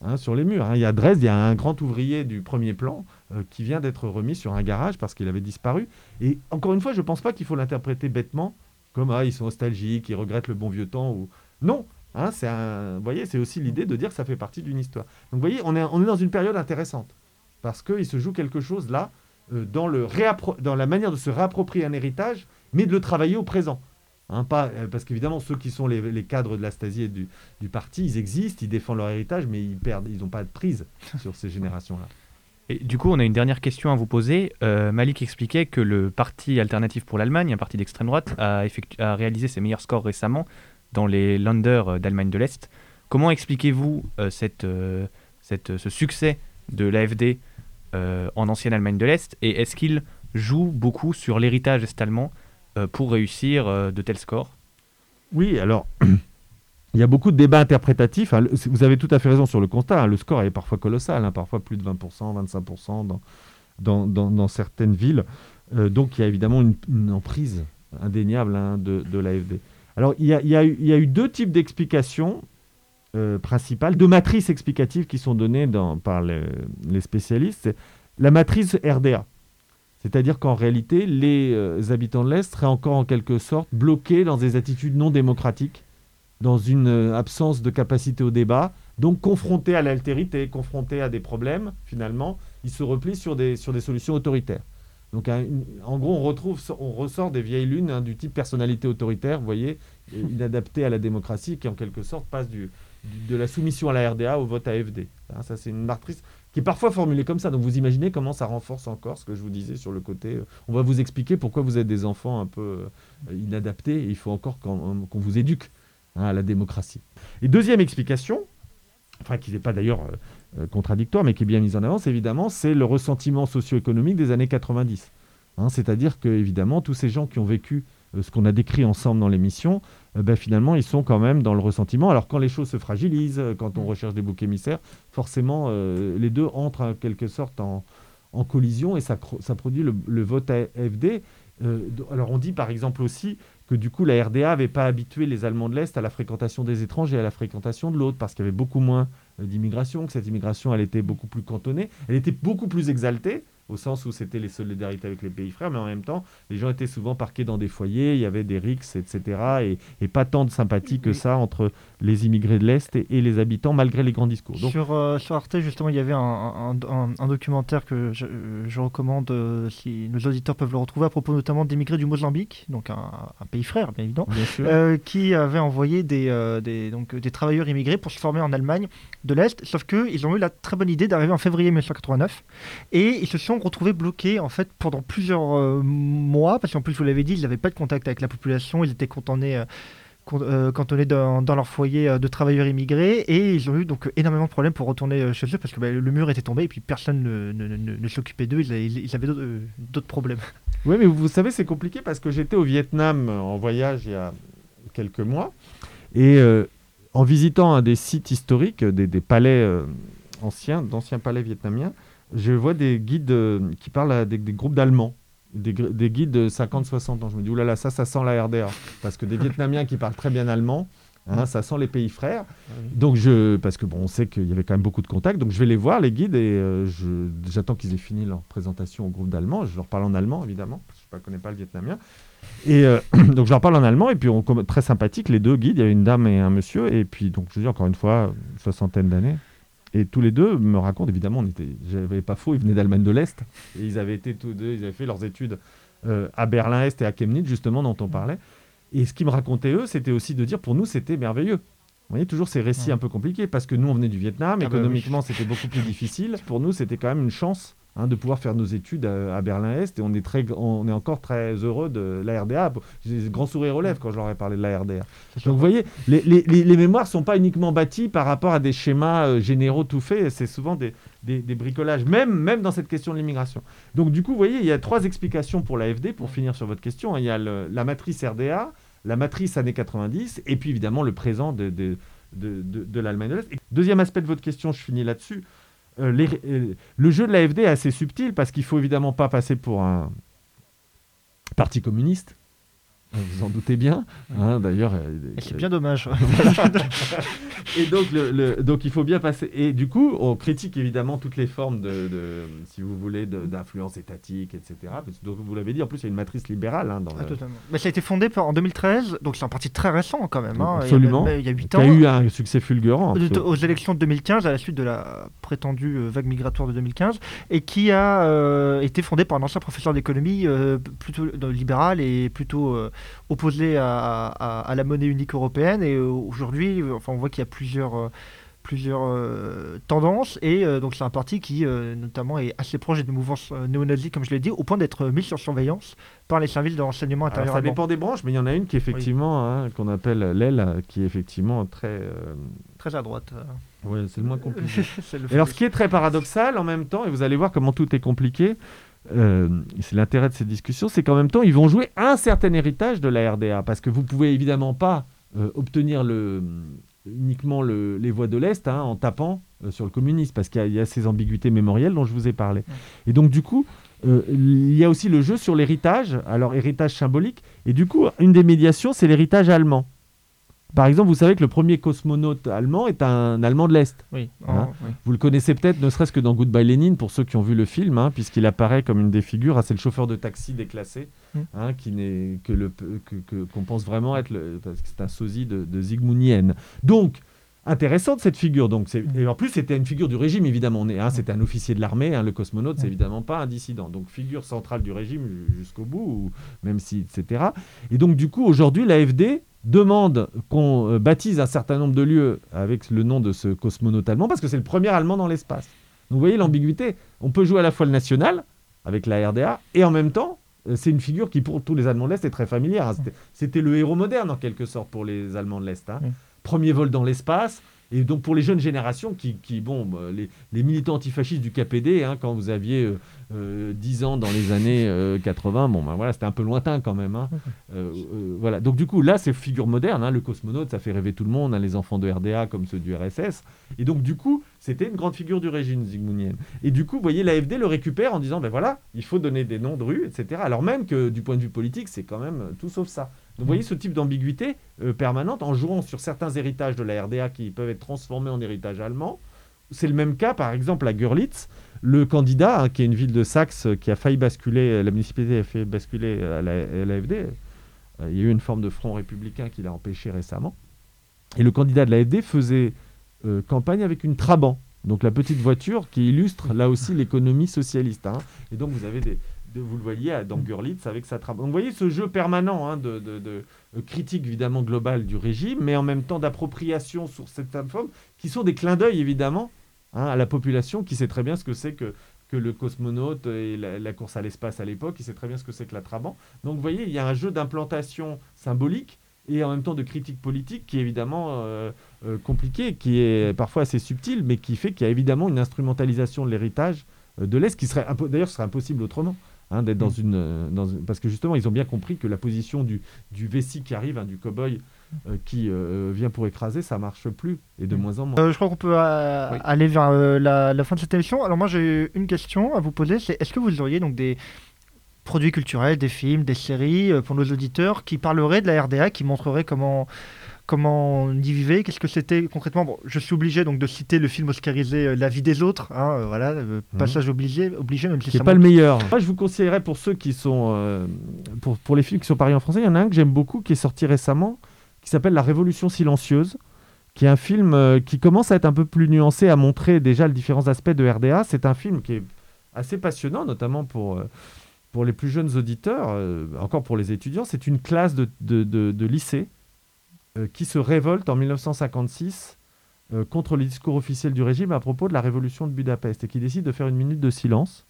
hein, sur les murs. Il y a Dresde, il y a un grand ouvrier du premier plan euh, qui vient d'être remis sur un garage parce qu'il avait disparu. Et encore une fois, je ne pense pas qu'il faut l'interpréter bêtement comme ah, ils sont nostalgiques, ils regrettent le bon vieux temps. Ou... Non, hein, c'est un... vous voyez, c'est aussi l'idée de dire que ça fait partie d'une histoire. Donc vous voyez, on est, on est dans une période intéressante parce qu'il se joue quelque chose là euh, dans, le dans la manière de se réapproprier un héritage, mais de le travailler au présent. Hein, pas, euh, parce qu'évidemment, ceux qui sont les, les cadres de la Stasi et du, du, parti, ils existent, ils défendent leur héritage, mais ils perdent, ils n'ont pas de prise (laughs) sur ces générations-là du coup, on a une dernière question à vous poser. Euh, Malik expliquait que le Parti alternatif pour l'Allemagne, un parti d'extrême droite, a, réalisé ses meilleurs scores récemment dans les Länder euh, d'Allemagne de l'Est. Comment expliquez-vous euh, ce succès de l'AFD en ancienne Allemagne de l'Est? Et est-ce qu'il joue beaucoup sur l'héritage est-allemand pour réussir de tels scores? Oui, alors il y a beaucoup de débats interprétatifs. Hein. Vous avez tout à fait raison sur le constat. Hein. Le score est parfois colossal, hein. parfois plus de 20%, 25% dans, certaines villes. Euh, donc il y a évidemment une, emprise indéniable de, de l'AFD. Alors il y, a, eu deux types d'explications euh, principales, deux matrices explicatives qui sont données par les, les spécialistes. La matrice RDA. C'est-à-dire qu'en réalité, les euh, habitants de l'Est seraient encore en quelque sorte bloqués dans des attitudes non démocratiques dans une euh, absence de capacité au débat, donc confronté à l'altérité, confronté à des problèmes, finalement, il se replie sur des, sur des solutions autoritaires. Donc, en gros, on, retrouve, on ressort des vieilles lunes hein, du type personnalité autoritaire, vous voyez, inadapté à la démocratie, qui en quelque sorte passe du, de la soumission à la RDA au vote AFD. Hein, ça, c'est une matrice qui est parfois formulée comme ça. Donc, vous imaginez comment ça renforce encore ce que je vous disais sur le côté. Euh, on va vous expliquer pourquoi vous êtes des enfants un peu euh, inadaptés et il faut encore qu'on vous éduque. Hein, à la démocratie. Et deuxième explication, enfin qui n'est pas d'ailleurs euh, euh, contradictoire, mais qui est bien mise en avant, évidemment, c'est le ressentiment socio-économique des années 90. Hein, c'est-à-dire que, évidemment, tous ces gens qui ont vécu euh, ce qu'on a décrit ensemble dans l'émission, ben, finalement, ils sont quand même dans le ressentiment. Alors, quand les choses se fragilisent, quand on recherche des boucs émissaires, forcément, les deux entrent en quelque sorte en, collision et ça, produit le, le vote AFD. alors, on dit par exemple aussi que du coup la RDA n'avait pas habitué les Allemands de l'Est à la fréquentation des étrangers, à la fréquentation de l'autre, parce qu'il y avait beaucoup moins euh, d'immigration, que cette immigration elle était beaucoup plus cantonnée, elle était beaucoup plus exaltée, au sens où c'était les solidarités avec les pays frères, mais en même temps, les gens étaient souvent parqués dans des foyers, il y avait des rixes, etc. Et, pas tant de sympathie que ça entre les immigrés de l'Est et, les habitants, malgré les grands discours. sur, euh, sur, Arte, justement, il y avait un, un, documentaire que je, recommande, euh, si nos auditeurs peuvent le retrouver, à propos notamment d'immigrés du Mozambique, donc un, pays frère, bien évidemment, euh, qui avait envoyé des, des, donc, des travailleurs immigrés pour se former en Allemagne de l'Est, sauf qu'ils ont eu la très bonne idée d'arriver en février 1989, et ils se sont retrouvés bloqués en fait pendant plusieurs euh, mois, parce qu'en plus, vous l'avez dit, ils n'avaient pas de contact avec la population, ils étaient cantonnés, euh, euh, cantonnés dans, leur foyer de travailleurs immigrés, et ils ont eu donc énormément de problèmes pour retourner chez eux, parce que bah, le mur était tombé, et puis personne ne, s'occupait d'eux, ils, avaient d'autres problèmes. (laughs) Oui, mais vous savez, c'est compliqué, parce que j'étais au Vietnam en voyage il y a quelques mois, Et euh, en visitant un des sites historiques, des, palais euh, anciens, d'anciens palais vietnamiens, je vois des guides euh, qui parlent à des, des groupes d'Allemands. Des, guides de 50-60 ans. Je me dis, oulala, ça, ça sent la RDA. Parce que des Vietnamiens qui parlent très bien allemand, hein, ça sent les pays frères. Donc, je, parce que bon, on sait qu'il y avait quand même beaucoup de contacts. Donc, je vais les voir, les guides, et euh, j'attends qu'ils aient fini leur présentation au groupe d'Allemands. Je leur parle en allemand, évidemment, parce que je ne connais pas le vietnamien. Et euh, (clears throat) donc, je leur parle en allemand, et puis, on, très sympathique, les deux guides, il y avait une dame et un monsieur. Et puis, donc, je dis encore une fois, une soixantaine d'années. Et tous les deux me racontent, évidemment, on était, j'avais pas faux, ils venaient d'Allemagne de l'Est. Et ils avaient été tous deux, ils avaient fait leurs études euh, à Berlin-Est et à Chemnitz, justement, dont on parlait. Et ce qu'ils me racontaient, eux, c'était aussi de dire, pour nous, c'était merveilleux. Vous voyez, toujours ces récits Ouais. un peu compliqués, parce que nous, on venait du Vietnam, Ah bah oui. économiquement, c'était beaucoup plus difficile. (laughs) Pour nous, c'était quand même une chance hein, de pouvoir faire nos études à, à Berlin-Est, et on est, très, on est encore très heureux de la RDA. J'ai des grands sourires aux lèvres quand je leur ai parlé de la RDA. Donc vous voyez, les, les- les- mémoires ne sont pas uniquement bâties par rapport à des schémas euh, généraux tout faits, c'est souvent des, des- des bricolages, même, même dans cette question de l'immigration. Donc du coup, vous voyez, il y a trois explications pour l'AFD, pour finir sur votre question. hein. Il y a le- la matrice RDA, la matrice années 90, et puis évidemment le présent de, de, de, de- de l'Allemagne de l'Est. Deuxième aspect de votre question, je finis là-dessus. Euh, euh, le jeu de l'AFD est assez subtil parce qu'il faut évidemment pas passer pour un parti communiste. Vous en doutez bien. hein, D'ailleurs, euh, c'est bien dommage. (laughs) et donc, le, le- donc, il faut bien passer. Et du coup, on critique évidemment toutes les formes de, de- si vous voulez, d'influence étatique, etc. Parce que, donc, vous l'avez dit, en plus, il y a une matrice libérale hein, dans Ah, le-. Mais ça a été fondé en 2013, donc c'est un parti très récent quand même. hein. Il y a Absolument. même- Il y a 8 qui ans. a eu un succès fulgurant. absolument. aux élections de 2015, à la suite de la prétendue euh, vague migratoire de 2015, et qui a euh, été fondé par un ancien professeur d'économie euh, plutôt libéral et plutôt euh, opposé à, à- à la monnaie unique européenne. Et euh, aujourd'hui, enfin, on voit qu'il y a plusieurs, euh, plusieurs euh, tendances, et euh, donc c'est un parti qui, euh, notamment, est assez proche des mouvances néo-nazis, comme je l'ai dit, au point d'être mis sur surveillance par les services de renseignement Alors, intérieur. ça allemands. dépend des branches, mais il y en a une qui effectivement, hein, qu'on appelle l'aile, qui est effectivement très. Très à droite. ouais, c'est le moins compliqué. (laughs) Alors, ce qui est très paradoxal en même temps, et vous allez voir comment tout est compliqué, euh, c'est l'intérêt de ces discussions, c'est qu'en même temps, ils vont jouer un certain héritage de la RDA, parce que vous pouvez évidemment pas euh, obtenir le, uniquement le- les voies de l'Est hein, en tapant euh, sur le communisme, parce qu'il y, a- il y a ces ambiguïtés mémorielles dont je vous ai parlé. Et donc, du coup, il y a aussi le jeu sur l'héritage, alors héritage symbolique, et du coup, une des médiations, c'est l'héritage allemand. Par exemple, vous savez que le premier cosmonaute allemand est un Allemand de l'Est. Oui. Hein en- oui. Vous le connaissez peut-être, ne serait-ce que dans Goodbye Lénine, pour ceux qui ont vu le film, hein, puisqu'il apparaît comme une des figures. ah, c'est le chauffeur de taxi déclassé, Mm. hein, qui n'est que le qu'on pense vraiment être le, parce que c'est un sosie de, de Zygmunt Yen. Donc intéressante cette figure. Donc c'est- et en plus c'était une figure du régime évidemment. C'était un officier de l'armée. le cosmonaute c'est Mm. évidemment pas un dissident. Donc figure centrale du régime ju- jusqu'au bout, ou même si etc. Et donc du coup aujourd'hui l'AFD demande qu'on euh, baptise un certain nombre de lieux avec le nom de ce cosmonaute allemand parce que c'est le premier allemand dans l'espace. Donc vous voyez l'ambiguïté. On peut jouer à la fois le national avec la RDA et en même temps euh, c'est une figure qui pour tous les Allemands de l'Est est très familière. C'était- C'était le héros moderne en quelque sorte pour les Allemands de l'Est. hein. Mm. Premier vol dans l'espace. Et donc pour les jeunes générations, qui, bon, bah, les, militants antifascistes du KPD, hein, quand vous aviez euh, euh, 10 ans dans les années euh, 80, bon, ben voilà, c'était un peu lointain quand même. hein. Euh, euh, voilà. Donc du coup, là, c'est figure moderne. hein, le cosmonaute, ça fait rêver tout le monde, hein, les enfants de RDA comme ceux du RSS. Et donc du coup, c'était une grande figure du régime zygmunienne. Et du coup, vous voyez, l'AFD le récupère en disant, ben voilà, il faut donner des noms de rues, etc. Alors même que du point de vue politique, c'est quand même euh, tout sauf ça. Vous voyez ce type d'ambiguïté euh, permanente en jouant sur certains héritages de la RDA qui peuvent être transformés en héritage allemand. C'est le même cas, par exemple, à Görlitz. Le candidat, hein, qui est une ville de Saxe euh, qui a failli basculer, la municipalité a fait basculer à la- à l'AFD. Euh, il y a eu une forme de front républicain qui l'a empêché récemment. Et le candidat de l'AFD faisait euh, campagne avec une Trabant, donc la petite voiture qui illustre là aussi l'économie socialiste. hein. Et donc vous avez des, vous le voyez dans Görlitz avec sa. Donc vous voyez ce jeu permanent hein, de, critique évidemment globale du régime, mais en même temps d'appropriation sur certaines formes qui sont des clins d'œil évidemment hein, à la population qui sait très bien ce que c'est que que le cosmonaute et la, course à l'espace à l'époque, il sait très bien ce que c'est que la Trabant. Donc vous voyez, il y a un jeu d'implantation symbolique et en même temps de critique politique qui est évidemment euh, euh, compliqué, qui est parfois assez subtil, mais qui fait qu'il y a évidemment une instrumentalisation de l'héritage euh, de l'Est qui serait d'ailleurs serait impossible autrement. Hein, d'être dans, Mm. une, euh, dans une- Parce que justement, ils ont bien compris que la position du, du vessie qui arrive, hein, du cow-boy euh, qui euh, vient pour écraser, ça marche plus, et de Mm. moins en moins. Euh, je crois qu'on peut Oui. aller vers la, la fin de cette émission. Alors moi j'ai une question à vous poser, c'est est-ce que vous auriez donc des produits culturels, des films, des séries pour nos auditeurs qui parleraient de la RDA, qui montreraient comment comment on y vivait, qu'est-ce que c'était concrètement Bon, je suis obligé donc de citer le film oscarisé euh, La vie des autres, hein, euh, voilà, euh, passage obligé, obligé même si n'est pas le meilleur. Moi, je vous conseillerais pour ceux qui sont. euh, pour, pour les films qui sont paris en français, il y en a un que j'aime beaucoup qui est sorti récemment, qui s'appelle La Révolution silencieuse, qui est un film euh, qui commence à être un peu plus nuancé, à montrer déjà les différents aspects de RDA. C'est un film qui est assez passionnant, notamment pour. euh, pour les plus jeunes auditeurs, euh, encore pour les étudiants, c'est une classe de, de- de- de lycée euh, qui se révolte en 1956 euh, contre le discours officiel du régime à propos de la révolution de Budapest et qui décide de faire une minute de silence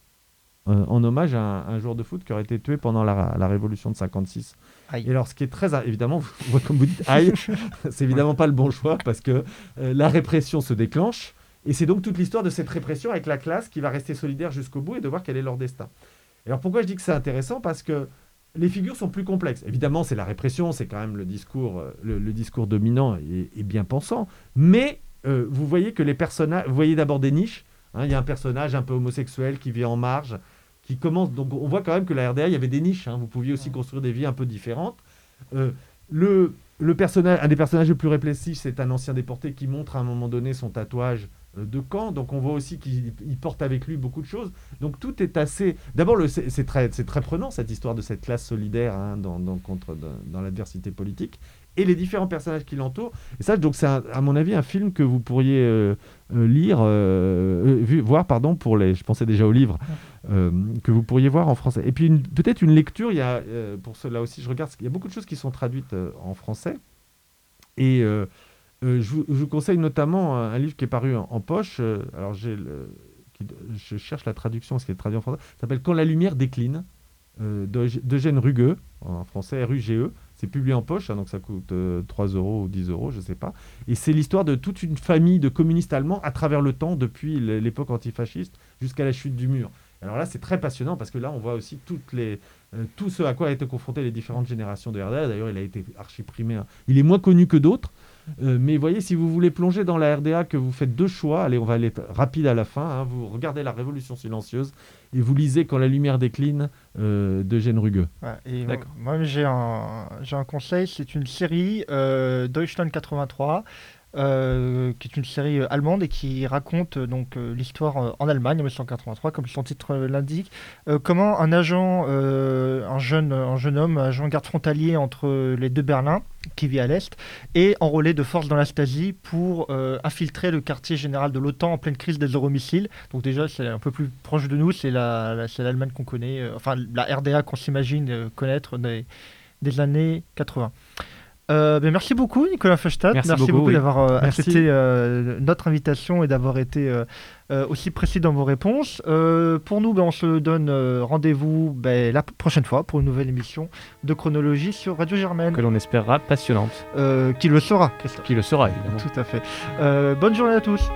euh, en hommage à un, un joueur de foot qui aurait été tué pendant la, la révolution de 56. Aïe. Et alors, ce qui est très évidemment, vous- comme vous dites, aïe, (laughs) c'est évidemment pas le bon choix parce que euh, la répression se déclenche et c'est donc toute l'histoire de cette répression avec la classe qui va rester solidaire jusqu'au bout et de voir quel est leur destin. Et alors pourquoi je dis que c'est intéressant? Parce que les figures sont plus complexes. Évidemment, c'est la répression, c'est quand même le discours, euh, le, le discours dominant et, et bien pensant. Mais euh, vous voyez que les personnages, vous voyez d'abord des niches. hein, Il y a un personnage un peu homosexuel qui vit en marge, qui commence. Donc on voit quand même que la RDA, il y avait des niches. hein. Vous pouviez aussi construire des vies un peu différentes. Euh, le, le personnage, un des personnages les plus réfléchis, c'est un ancien déporté qui montre à un moment donné son tatouage de camp. Donc on voit aussi qu'il il porte avec lui beaucoup de choses. Donc tout est assez. D'abord, c'est très, très prenant cette histoire de cette classe solidaire hein, dans, dans, contre, dans, dans l'adversité politique et les différents personnages qui l'entourent. Et ça, donc c'est à mon avis un film que vous pourriez euh, euh, lire, euh, euh, voir pardon pour les. Je pensais déjà au livre euh, que vous pourriez voir en français. Et puis peut-être une lecture. Il y a euh, pour cela aussi, je regarde. Il y a beaucoup de choses qui sont traduites euh, en français. Et euh, euh, je, vous, je vous conseille notamment un, livre qui est paru en, poche. euh, alors je cherche la traduction, ce qui est traduit en français. Ça s'appelle Quand la lumière décline euh, d'Eug- d'Eugène Rugueux, en français R-U-G-E. C'est publié en poche, hein, donc ça coûte euh, 3 euros ou 10 euros, je ne sais pas. Et c'est l'histoire de toute une famille de communistes allemands à travers le temps, depuis l'époque antifasciste jusqu'à la chute du mur. Alors là, c'est très passionnant parce que là, on voit aussi euh, tout ce à quoi a été confrontées les différentes générations de RDA. D'ailleurs, il a été archi-primé. hein. Il est moins connu que d'autres. Euh, mais voyez, si vous voulez plonger dans la RDA, que vous faites deux choix, allez, on va aller rapide à la fin. hein. vous regardez la Révolution silencieuse et vous lisez Quand la lumière décline euh, d'Eugène Rugueux. Ouais, et D'accord. moi, moi, j'ai un, j'ai un conseil, c'est une série euh, Deutschland 83, euh, qui est une série euh, allemande et qui raconte euh, donc l'histoire en Allemagne en 1983, comme son titre l'indique, comment un agent, un jeune, un jeune homme, agent garde frontalier entre les deux Berlin, qui vit à l'est, est enrôlé de force dans la Stasi pour infiltrer le quartier général de l'OTAN en pleine crise des euromissiles. Donc déjà, c'est un peu plus proche de nous, c'est la, la- l'Allemagne qu'on connaît, enfin la RDA qu'on s'imagine connaître des, des années 80. Euh, ben, merci beaucoup Nicolas Feuchtat, Merci beaucoup, oui. d'avoir euh, accepté euh, notre invitation et d'avoir été aussi précis dans vos réponses. Pour nous, ben, on se donne rendez-vous ben, la prochaine fois pour une nouvelle émission de chronologie sur Radio Germaine, que l'on espérera passionnante, qui le sera, Christophe. qui le sera évidemment. Tout à fait. Bonne journée à tous.